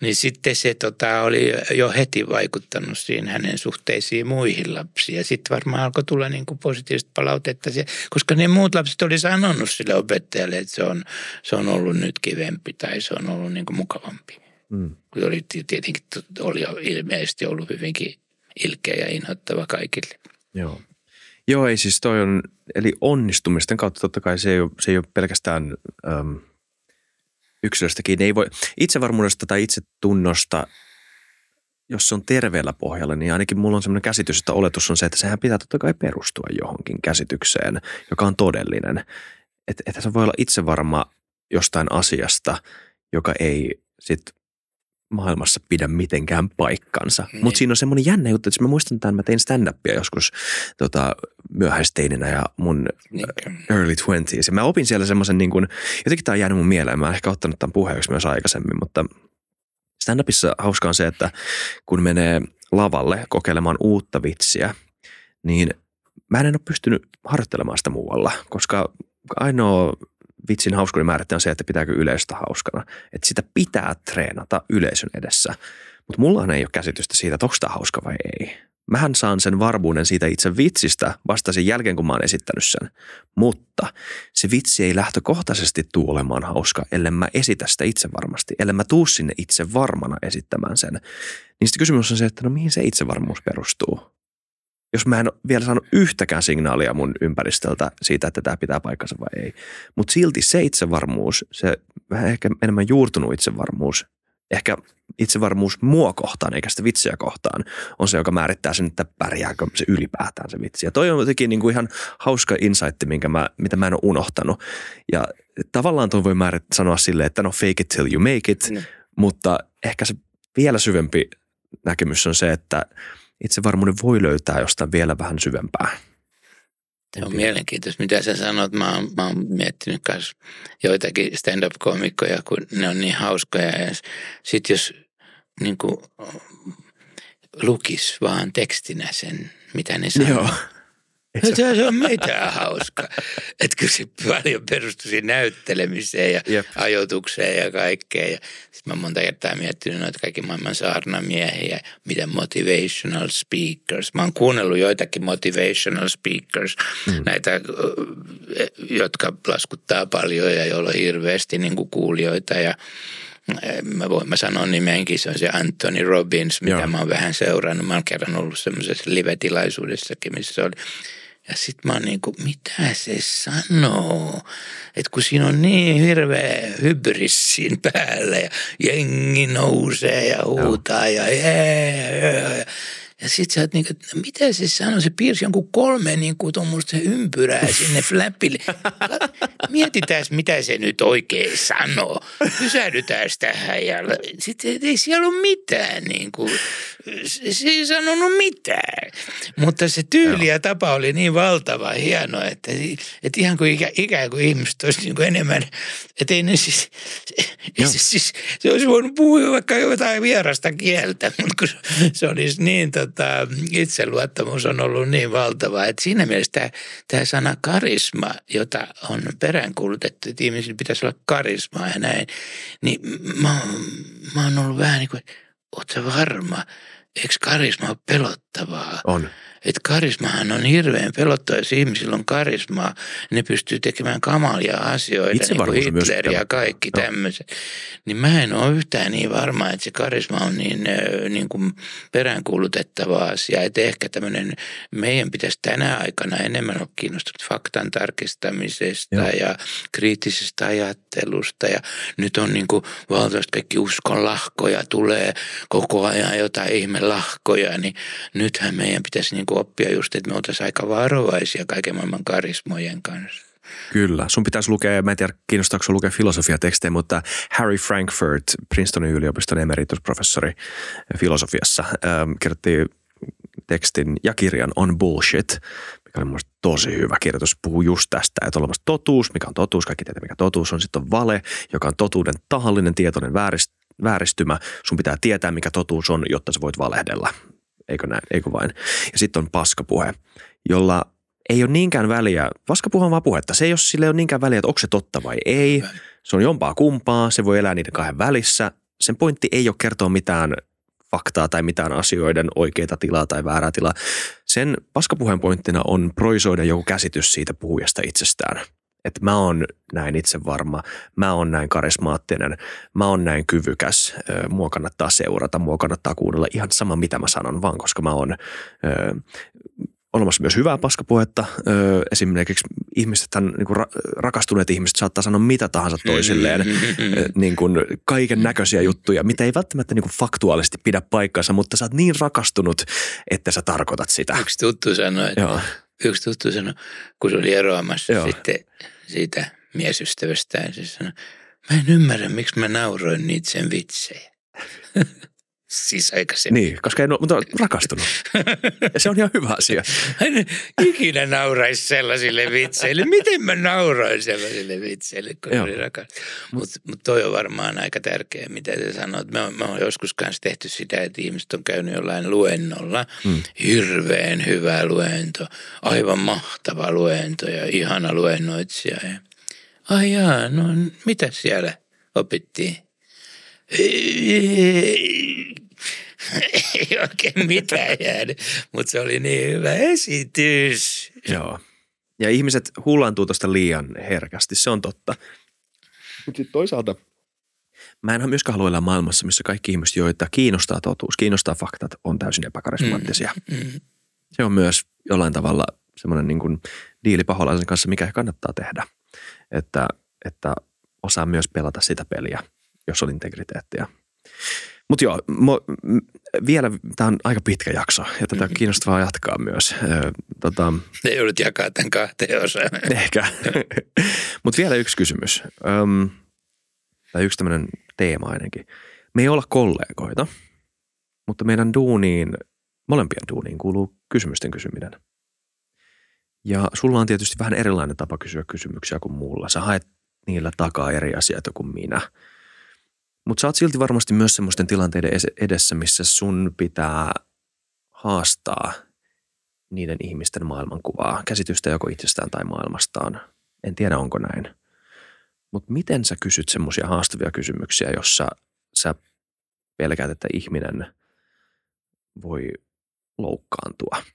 niin sitten se tota, oli jo heti vaikuttanut siihen hänen suhteisiin muihin lapsiin. Ja sitten varmaan alkoi tulla niin kuin positiivista palautetta, koska ne muut lapset oli sanonut sille opettajalle, että se on, se on ollut nyt kivempi tai se on ollut niin kuin mukavampi. Mm. Oli, tietenkin oli ilmeisesti ollut hyvinkin ilkeä ja inhottava kaikille. Joo. Joo, ei siis toi on, eli onnistumisten kautta totta kai se ei ole, se ei ole pelkästään äm, – yksilöstäkin. Ei voi, itsevarmuudesta tai itsetunnosta, jos se on terveellä pohjalla, niin ainakin mulla on sellainen käsitys, että oletus on se, että sehän pitää totta kai perustua johonkin käsitykseen, joka on todellinen. Että et se voi olla itsevarma jostain asiasta, joka ei sitten maailmassa pidä mitenkään paikkansa. Niin. Mutta siinä on semmoinen jännä juttu, että mä muistan tämän, mä tein stand-upia joskus tota, myöhäisteininä ja mun niin. early twenties. Ja mä opin siellä semmoisen, niin kuin, jotenkin tämä on jäänyt mun mieleen, mä oon ehkä ottanut tämän puheeksi myös aikaisemmin, mutta stand-upissa hauskaa on se, että kun menee lavalle kokeilemaan uutta vitsiä, niin mä en ole pystynyt harjoittelemaan sitä muualla, koska ainoa vitsin hauskuuden määrittäjä on se, että pitääkö yleisöstä hauskana. Että sitä pitää treenata yleisön edessä. Mutta mullahan ei ole käsitystä siitä, että onko tämä hauska vai ei. Mähän saan sen varmuuden siitä itse vitsistä vasta sen jälkeen, kun mä oon esittänyt sen. Mutta se vitsi ei lähtökohtaisesti tule olemaan hauska, ellei mä esitä sitä itse varmasti. Ellei mä tuu sinne itse varmana esittämään sen. Niin sitten kysymys on se, että no mihin se itsevarmuus perustuu? Jos mä en ole vielä saanut yhtäkään signaalia mun ympäristöltä siitä, että tämä pitää paikkansa vai ei. Mutta silti se itsevarmuus, se vähän ehkä enemmän juurtunut itsevarmuus, ehkä itsevarmuus mua kohtaan eikä sitä vitsiä kohtaan, on se, joka määrittää sen, että pärjääkö se ylipäätään se vitsi. Ja toi on jotenkin niin kuin ihan hauska insight, minkä mä, mitä mä en ole unohtanut. Ja tavallaan toi voi määrit, sanoa silleen, että no fake it till you make it, mm. mutta ehkä se vielä syvempi näkemys on se, että – itsevarmuuden voi löytää jostain vielä vähän syvempää. Se on mielenkiintoista, mitä sä sanot. Mä oon, mä oon miettinyt myös joitakin stand-up-komikkoja, kun ne on niin hauskoja. Ja sitten jos niin kuin, lukis vaan tekstinä sen, mitä ne sanoo. Joo se on mitään hauska. Että kyllä se paljon perustui näyttelemiseen ja Jep. ajoitukseen ja kaikkeen. Ja sitten mä monta kertaa miettinyt noita kaikki maailman saarnamiehiä, mitä motivational speakers. Mä oon kuunnellut joitakin motivational speakers, mm. näitä, jotka laskuttaa paljon ja joilla on hirveästi niin kuin kuulijoita ja mä voin mä sanoa nimenkin, se on se Anthony Robbins, mitä Joo. mä oon vähän seurannut. Mä oon kerran ollut semmoisessa live-tilaisuudessakin, missä oli ja sitten mä oon niin kuin, mitä se sanoo? Että kun siinä on niin hirveä hybris siinä päällä ja jengi nousee ja huutaa ja, ja, ja, ja, ja sit sä oot niinku, että mitä se sanoo, se piirsi jonkun kolme niinku tuommoista ympyrää sinne flappille. Mietitään, mitä se nyt oikein sanoo. Pysähdytään tähän ja sitten ei siellä ole mitään niinku. Se ei sanonut mitään. Mutta se tyyli ja tapa oli niin valtava hieno, että, että ihan kuin ikä, ikään kuin ihmiset olisi niinku enemmän, että ei ne siis, se, siis, se olisi voinut puhua vaikka jotain vierasta kieltä, mutta kun se olisi niin tota, tota, itseluottamus on ollut niin valtava, että siinä mielessä tämä, sana karisma, jota on peräänkuulutettu, että ihmisillä pitäisi olla karismaa ja näin, niin mä, mä oon ollut vähän niin kuin, ootko varma, eikö karisma ole pelottavaa? On. Että karismahan on hirveän pelottava, jos ihmisillä on karismaa, ne pystyy tekemään kamalia asioita, Itse niin kuin Hitler ja kaikki no. tämmöiset. Niin mä en ole yhtään niin varma, että se karisma on niin, niin kuin peräänkuulutettava asia. Että ehkä tämmöinen, meidän pitäisi tänä aikana enemmän olla kiinnostunut faktan tarkistamisesta Joo. ja kriittisestä ajattelusta. Ja nyt on niin kuin valtavasti kaikki uskonlahkoja, tulee koko ajan jotain ihmelahkoja, niin nythän meidän pitäisi niin kuin oppia just, että me oltaisiin aika varovaisia kaiken maailman karismojen kanssa. Kyllä. Sun pitäisi lukea, mä en tiedä kiinnostaako lukea filosofiatekstejä, mutta Harry Frankfurt, Princetonin yliopiston emeritusprofessori filosofiassa, ähm, kirjoitti tekstin ja kirjan On Bullshit, mikä oli mielestäni tosi hyvä kirjoitus. Puhuu just tästä, että olemassa totuus, mikä on totuus, kaikki tietää mikä totuus on. Sitten on vale, joka on totuuden tahallinen tietoinen vääristymä. Sun pitää tietää, mikä totuus on, jotta sä voit valehdella eikö näin, eikö vain. Ja sitten on paskapuhe, jolla ei ole niinkään väliä, paskapuhe on vaan puhetta, se ei ole, sille ole niinkään väliä, että onko se totta vai ei. Se on jompaa kumpaa, se voi elää niiden kahden välissä. Sen pointti ei ole kertoa mitään faktaa tai mitään asioiden oikeita tilaa tai väärää tilaa. Sen paskapuheen pointtina on proisoida joku käsitys siitä puhujasta itsestään – että mä oon näin itsevarma, mä oon näin karismaattinen, mä oon näin kyvykäs, mua kannattaa seurata, mua kannattaa kuunnella ihan sama mitä mä sanon, vaan koska mä oon ö, olemassa myös hyvää paskapuhetta. Ö, esimerkiksi ihmiset, niin kuin rakastuneet ihmiset saattaa sanoa mitä tahansa toisilleen, niin kuin kaiken näköisiä juttuja, mitä ei välttämättä niin kuin faktuaalisesti pidä paikkansa, mutta sä oot niin rakastunut, että sä tarkoitat sitä. Yksi tuttu sanoi, Joo. yksi tuttu sanoi, kun se oli eroamassa Joo. sitten siitä miesystävästään. Se sanoi, mä en ymmärrä, miksi mä nauroin niitä sen vitsejä. Siis aikaisemmin. Niin, koska en ole, mutta rakastunut. Ja se on ihan hyvä asia. Hän ikinä nauraisi sellaisille vitseille. Miten mä nauroin sellaisille vitseille, kun Joo. oli rakas. Mutta mut toi on varmaan aika tärkeä, mitä sä sanoit. Mä, mä oon joskus kanssa tehty sitä, että ihmiset on käynyt jollain luennolla. Mm. Hirveän hyvä luento, aivan mahtava luento ja ihana luennoitsija. Ja, ai jaa, no mitä siellä opittiin? Ei oikein mitään jäänyt, mutta se oli niin hyvä esitys. Joo. Ja ihmiset hullaantuu tuosta liian herkästi, se on totta. Mutta sitten toisaalta mä en myöskään halua maailmassa, missä kaikki ihmiset, joita kiinnostaa totuus, kiinnostaa faktat, on täysin epäkarismaattisia. Mm. Se on myös jollain tavalla semmoinen niin kuin diili paholaisen kanssa, mikä kannattaa tehdä. Että, että osaa myös pelata sitä peliä, jos on integriteettiä. Mutta joo, mo, vielä, tämä on aika pitkä jakso ja tätä on kiinnostavaa jatkaa myös. Tota, Ne joudut jakaa tämän kahteen osaan. Ehkä. Mutta vielä yksi kysymys. Öm, tai yksi tämmöinen teema ainakin. Me ei olla kollegoita, mutta meidän duuniin, molempien duuniin kuuluu kysymysten kysyminen. Ja sulla on tietysti vähän erilainen tapa kysyä kysymyksiä kuin mulla. Sä haet niillä takaa eri asioita kuin minä. Mutta sä oot silti varmasti myös semmoisten tilanteiden edessä, missä sun pitää haastaa niiden ihmisten maailmankuvaa, käsitystä joko itsestään tai maailmastaan. En tiedä, onko näin. Mutta miten sä kysyt semmoisia haastavia kysymyksiä, jossa sä pelkäät, että ihminen voi loukkaantua,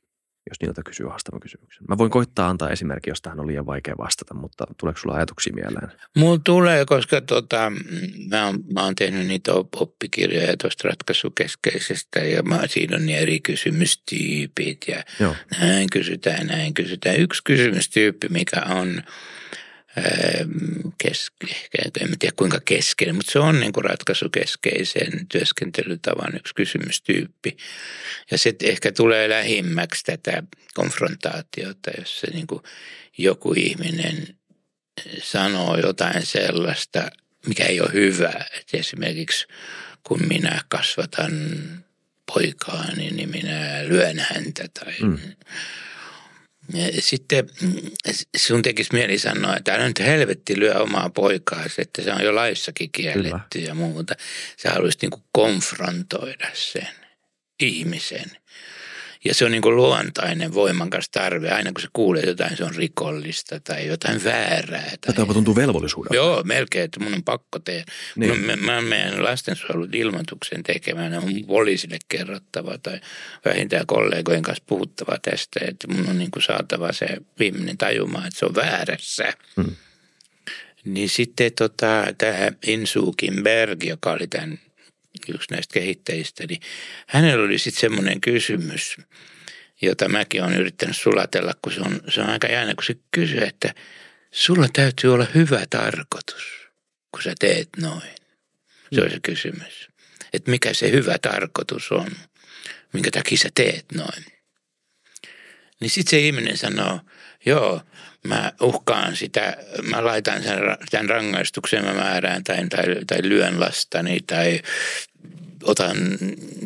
jos niiltä kysyy haastavan kysymyksen. Mä voin koittaa antaa esimerkki, jos tähän on liian vaikea vastata, mutta tuleeko sulla ajatuksia mieleen? Mulla tulee, koska tota, mä, oon, mä oon tehnyt niitä op- oppikirjoja tuosta ratkaisukeskeisestä ja mä, siinä on niin eri kysymystyypit ja Joo. näin kysytään, näin kysytään. Yksi kysymystyyppi, mikä on keske, en tiedä kuinka keskeinen, mutta se on niin kuin ratkaisukeskeisen työskentelytavan yksi kysymystyyppi. Ja se ehkä tulee lähimmäksi tätä konfrontaatiota, jos se niin kuin joku ihminen sanoo jotain sellaista, mikä ei ole hyvä. Et esimerkiksi kun minä kasvatan poikaani, niin minä lyön häntä tai mm. Sitten sun tekisi mieli sanoa, että älä nyt helvetti lyö omaa poikaasi, että se on jo laissakin kielletty Kyllä. ja muuta. Sä haluaisit niin konfrontoida sen ihmisen. Ja se on niin kuin luontainen voimakas tarve. Aina kun se kuulee jotain, se on rikollista tai jotain väärää. Tai... Jopa tuntuu velvollisuudelta. Joo, melkein, että mun on pakko tehdä. Niin. Niin. Mä, mä meidän lastensuojelun ilmoituksen tekemään, on poliisille kerrottava tai vähintään kollegojen kanssa puhuttava tästä, että mun on niin kuin saatava se viimeinen tajumaan, että se on väärässä. Hmm. Niin sitten tota, tämä Insu Kimberg, joka oli tämän yksi näistä kehittäjistä, niin hänellä oli sitten semmoinen kysymys, jota mäkin olen yrittänyt sulatella, kun se on, se on aika jännä, kun se kysyy, että sulla täytyy olla hyvä tarkoitus, kun sä teet noin. Se on se kysymys. Että mikä se hyvä tarkoitus on, minkä takia sä teet noin. Niin sitten se ihminen sanoo, joo, mä uhkaan sitä, mä laitan sen, tämän rangaistuksen, mä määrään tai, tai, tai lyön lastani tai otan,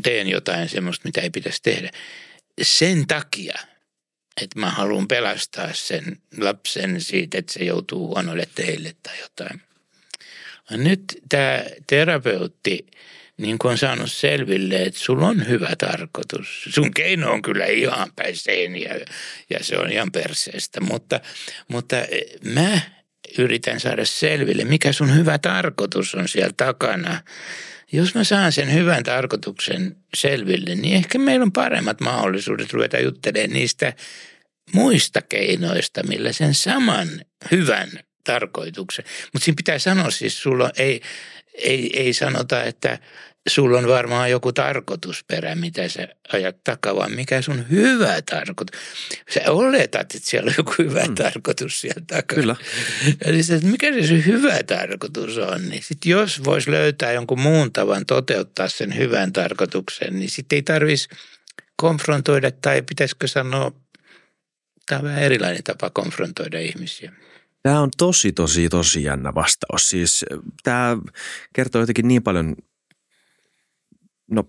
teen jotain semmoista, mitä ei pitäisi tehdä. Sen takia, että mä haluan pelastaa sen lapsen siitä, että se joutuu huonoille teille tai jotain. Nyt tämä terapeutti niin kuin on saanut selville, että sulla on hyvä tarkoitus. Sun keino on kyllä ihan päin seiniä ja se on ihan perseestä, mutta, mutta mä yritän saada selville, mikä sun hyvä tarkoitus on siellä takana. Jos mä saan sen hyvän tarkoituksen selville, niin ehkä meillä on paremmat mahdollisuudet ruveta juttelemaan niistä muista keinoista, millä sen saman hyvän tarkoituksen. Mutta siinä pitää sanoa siis, sulla ei, ei, ei sanota, että sulla on varmaan joku tarkoitusperä, mitä sä ajat takaa, vaan mikä sun hyvä tarkoitus. Sä oletat, että siellä on joku hyvä mm. tarkoitus siellä takana. Kyllä. Ja siis, että mikä se sun hyvä tarkoitus on, niin sit jos vois löytää jonkun muun tavan toteuttaa sen hyvän tarkoituksen, niin sitten ei tarvitsisi konfrontoida tai pitäisikö sanoa, tämä on vähän erilainen tapa konfrontoida ihmisiä. Tämä on tosi, tosi, tosi jännä vastaus. Siis tämä kertoo jotenkin niin paljon, no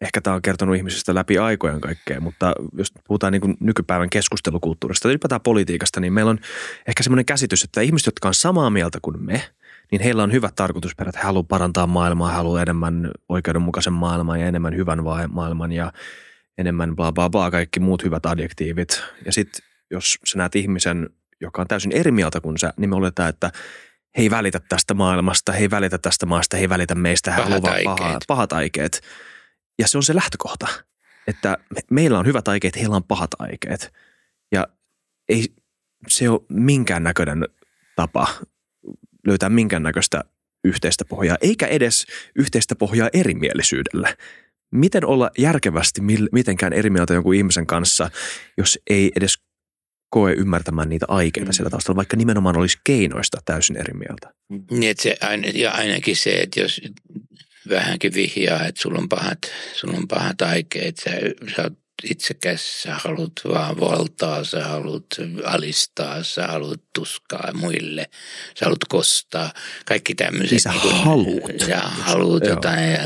ehkä tämä on kertonut ihmisistä läpi aikojen kaikkea, mutta jos puhutaan niin nykypäivän keskustelukulttuurista, ylipäätään politiikasta, niin meillä on ehkä semmoinen käsitys, että ihmiset, jotka on samaa mieltä kuin me, niin heillä on hyvät tarkoitusperät. He haluavat parantaa maailmaa, he haluavat enemmän oikeudenmukaisen maailman ja enemmän hyvän maailman ja enemmän bla bla bla, kaikki muut hyvät adjektiivit. Ja sitten jos sä näet ihmisen, joka on täysin eri mieltä kuin sä, niin me oletaan, että he ei välitä tästä maailmasta, he ei välitä tästä maasta, he ei välitä meistä, he haluavat paha, pahat aikeet. Ja se on se lähtökohta, että me, meillä on hyvät aikeet, heillä on pahat aikeet. Ja ei se ole minkäännäköinen tapa löytää minkäännäköistä yhteistä pohjaa, eikä edes yhteistä pohjaa erimielisyydelle. Miten olla järkevästi mitenkään eri mieltä jonkun ihmisen kanssa, jos ei edes koe ymmärtämään niitä aikeita mm. siellä taustalla, vaikka nimenomaan olisi keinoista täysin eri mieltä. Niin, että se, ja ainakin se, että jos vähänkin vihjaa, että sulla on pahat, sulla on pahat aikeet, sä, sä oot itsekäs, sä haluat vaan valtaa, sä haluat alistaa, sä haluat tuskaa muille, sä haluat kostaa. Kaikki tämmöiset. Niin sä niin kuin, haluut. Sä haluut jotain.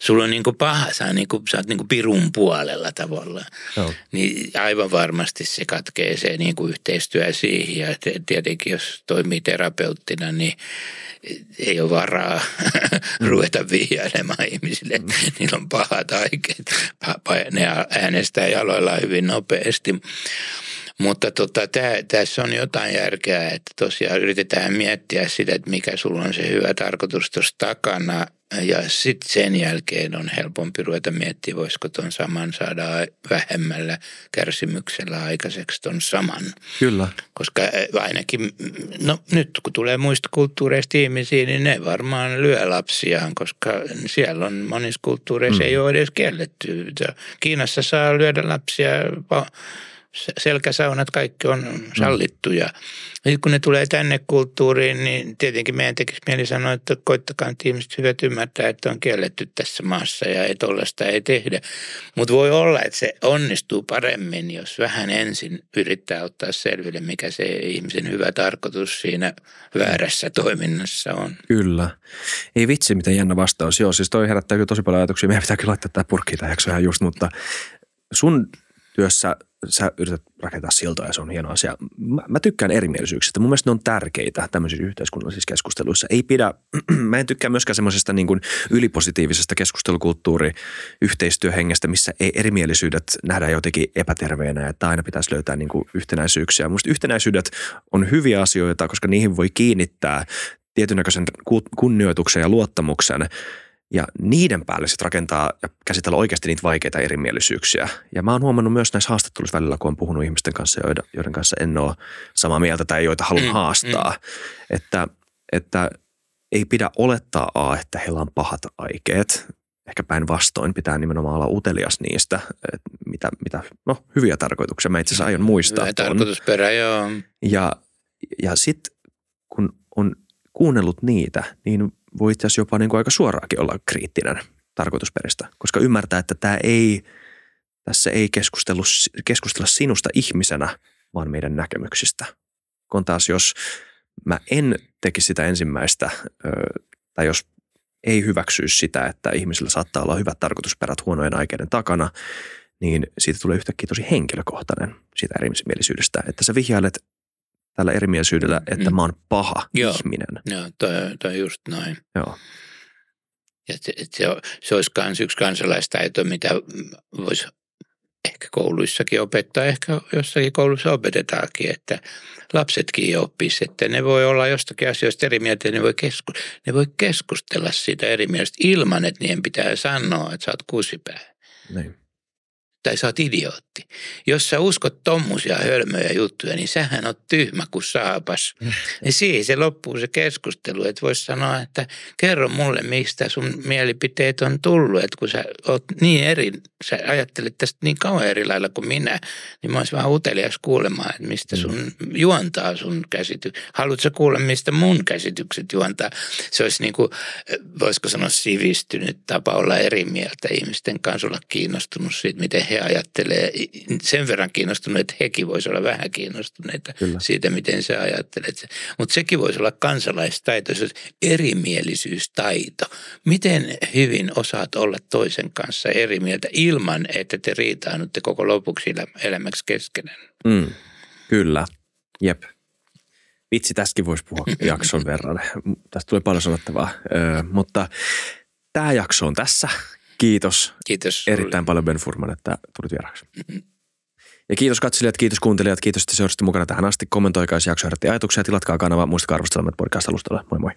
Sulla on niin kuin paha, sä, niin kuin, sä oot niin kuin pirun puolella tavallaan. Joo. Niin aivan varmasti se katkee se niin kuin yhteistyö siihen. Ja tietenkin jos toimii terapeuttina, niin ei ole varaa ruveta vihjailemaan ihmisille. Mm. Niillä on pahat aikeet. Ne äänestää jaloillaan hyvin nopeasti. Mutta tota, tää, tässä on jotain järkeä, että tosiaan yritetään miettiä sitä, että mikä sulla on se hyvä tarkoitus tuossa takana. Ja sitten sen jälkeen on helpompi ruveta miettiä, voisiko tuon saman saada vähemmällä kärsimyksellä aikaiseksi tuon saman. Kyllä. Koska ainakin, no nyt kun tulee muista kulttuureista ihmisiä, niin ne varmaan lyö lapsiaan, koska siellä on monissa kulttuureissa mm. ei ole edes kielletty. Kiinassa saa lyödä lapsia selkäsaunat, kaikki on mm. sallittuja. Nyt kun ne tulee tänne kulttuuriin, niin tietenkin meidän tekisi mieli sanoa, että koittakaa että ihmiset hyvät ymmärtää, että on kielletty tässä maassa ja ei tollaista ei tehdä. Mutta voi olla, että se onnistuu paremmin, jos vähän ensin yrittää ottaa selville, mikä se ihmisen hyvä tarkoitus siinä väärässä toiminnassa on. Kyllä. Ei vitsi, miten jännä vastaus. Joo, siis toi herättää kyllä tosi paljon ajatuksia. Meidän pitää kyllä laittaa tämä purkki tähän jaksoon just, mutta sun työssä sä yrität rakentaa siltoja ja se on hieno asia. Mä, mä tykkään erimielisyyksistä. Mun mielestä ne on tärkeitä tämmöisissä yhteiskunnallisissa keskusteluissa. Ei pidä, mä en tykkää myöskään semmoisesta niin kuin ylipositiivisesta keskustelukulttuuri yhteistyöhengestä, missä ei erimielisyydet nähdään jotenkin epäterveenä, että aina pitäisi löytää niin kuin yhtenäisyyksiä. Musta yhtenäisyydet on hyviä asioita, koska niihin voi kiinnittää tietynäköisen kunnioituksen ja luottamuksen – ja niiden päälle sitten rakentaa ja käsitellä oikeasti niitä vaikeita erimielisyyksiä. Ja mä oon huomannut myös näissä haastatteluissa välillä, kun on puhunut ihmisten kanssa, joiden, kanssa en ole samaa mieltä tai joita haluan mm, haastaa, mm. Että, että ei pidä olettaa A, että heillä on pahat aikeet. Ehkä päinvastoin pitää nimenomaan olla utelias niistä, että mitä, mitä no, hyviä tarkoituksia mä itse asiassa aion muistaa. Hyvä tarkoitusperä, joo. Ja, ja sitten kun on kuunnellut niitä, niin voi itse asiassa jopa niin kuin aika suoraakin olla kriittinen tarkoitusperistä, koska ymmärtää, että tämä ei, tässä ei keskustelu, keskustella sinusta ihmisenä, vaan meidän näkemyksistä. Kun taas jos mä en tekisi sitä ensimmäistä, tai jos ei hyväksyisi sitä, että ihmisillä saattaa olla hyvät tarkoitusperät huonojen aikeiden takana, niin siitä tulee yhtäkkiä tosi henkilökohtainen siitä erimielisyydestä, että sä vihjailet tällä erimielisyydellä, että mm. mä oon paha Joo. ihminen. Joo, toi, toi just noin. Joo. Ja se, se, se olisi myös yksi kansalaistaito, mitä voisi ehkä kouluissakin opettaa, ehkä jossakin koulussa opetetaankin, että lapsetkin oppisi, että ne voi olla jostakin asioista eri mieltä, ne voi, kesku, ne voi keskustella siitä eri mielestä ilman, että niiden pitää sanoa, että sä oot kusipää. Niin tai sä oot idiootti. Jos sä uskot tommosia hölmöjä juttuja, niin sähän on tyhmä kuin saapas. Ja siihen se loppuu se keskustelu, että voisi sanoa, että kerro mulle, mistä sun mielipiteet on tullut. Että kun sä oot niin eri, sä ajattelet tästä niin kauan eri lailla kuin minä, niin mä olisin vähän utelias kuulemaan, että mistä mm. sun juontaa sun käsitys. Haluatko kuulla, mistä mun käsitykset juontaa? Se olisi niin kuin, voisiko sanoa sivistynyt tapa olla eri mieltä ihmisten kanssa, olla kiinnostunut siitä, miten he he ajattelee sen verran kiinnostuneet, että hekin voisi olla vähän kiinnostuneita Kyllä. siitä, miten sä ajattelet. Mutta sekin voisi olla kansalaistaito, se erimielisyystaito. Miten hyvin osaat olla toisen kanssa eri mieltä ilman, että te riitaanutte koko lopuksi elämäksi keskenään? Mm, kyllä, jep. Vitsi, tästäkin voisi puhua jakson verran. Tästä tulee paljon sanottavaa, öö, mutta tämä jakso on tässä. Kiitos. Kiitos. Erittäin paljon Ben Furman, että tulit vieraaksi. Mm-hmm. Ja kiitos katselijat, kiitos kuuntelijat, kiitos, että seurasitte mukana tähän asti. Kommentoikaa, jos jakso herätti ajatuksia, tilatkaa kanava, muistakaa arvostella podcast-alustalla. Moi moi.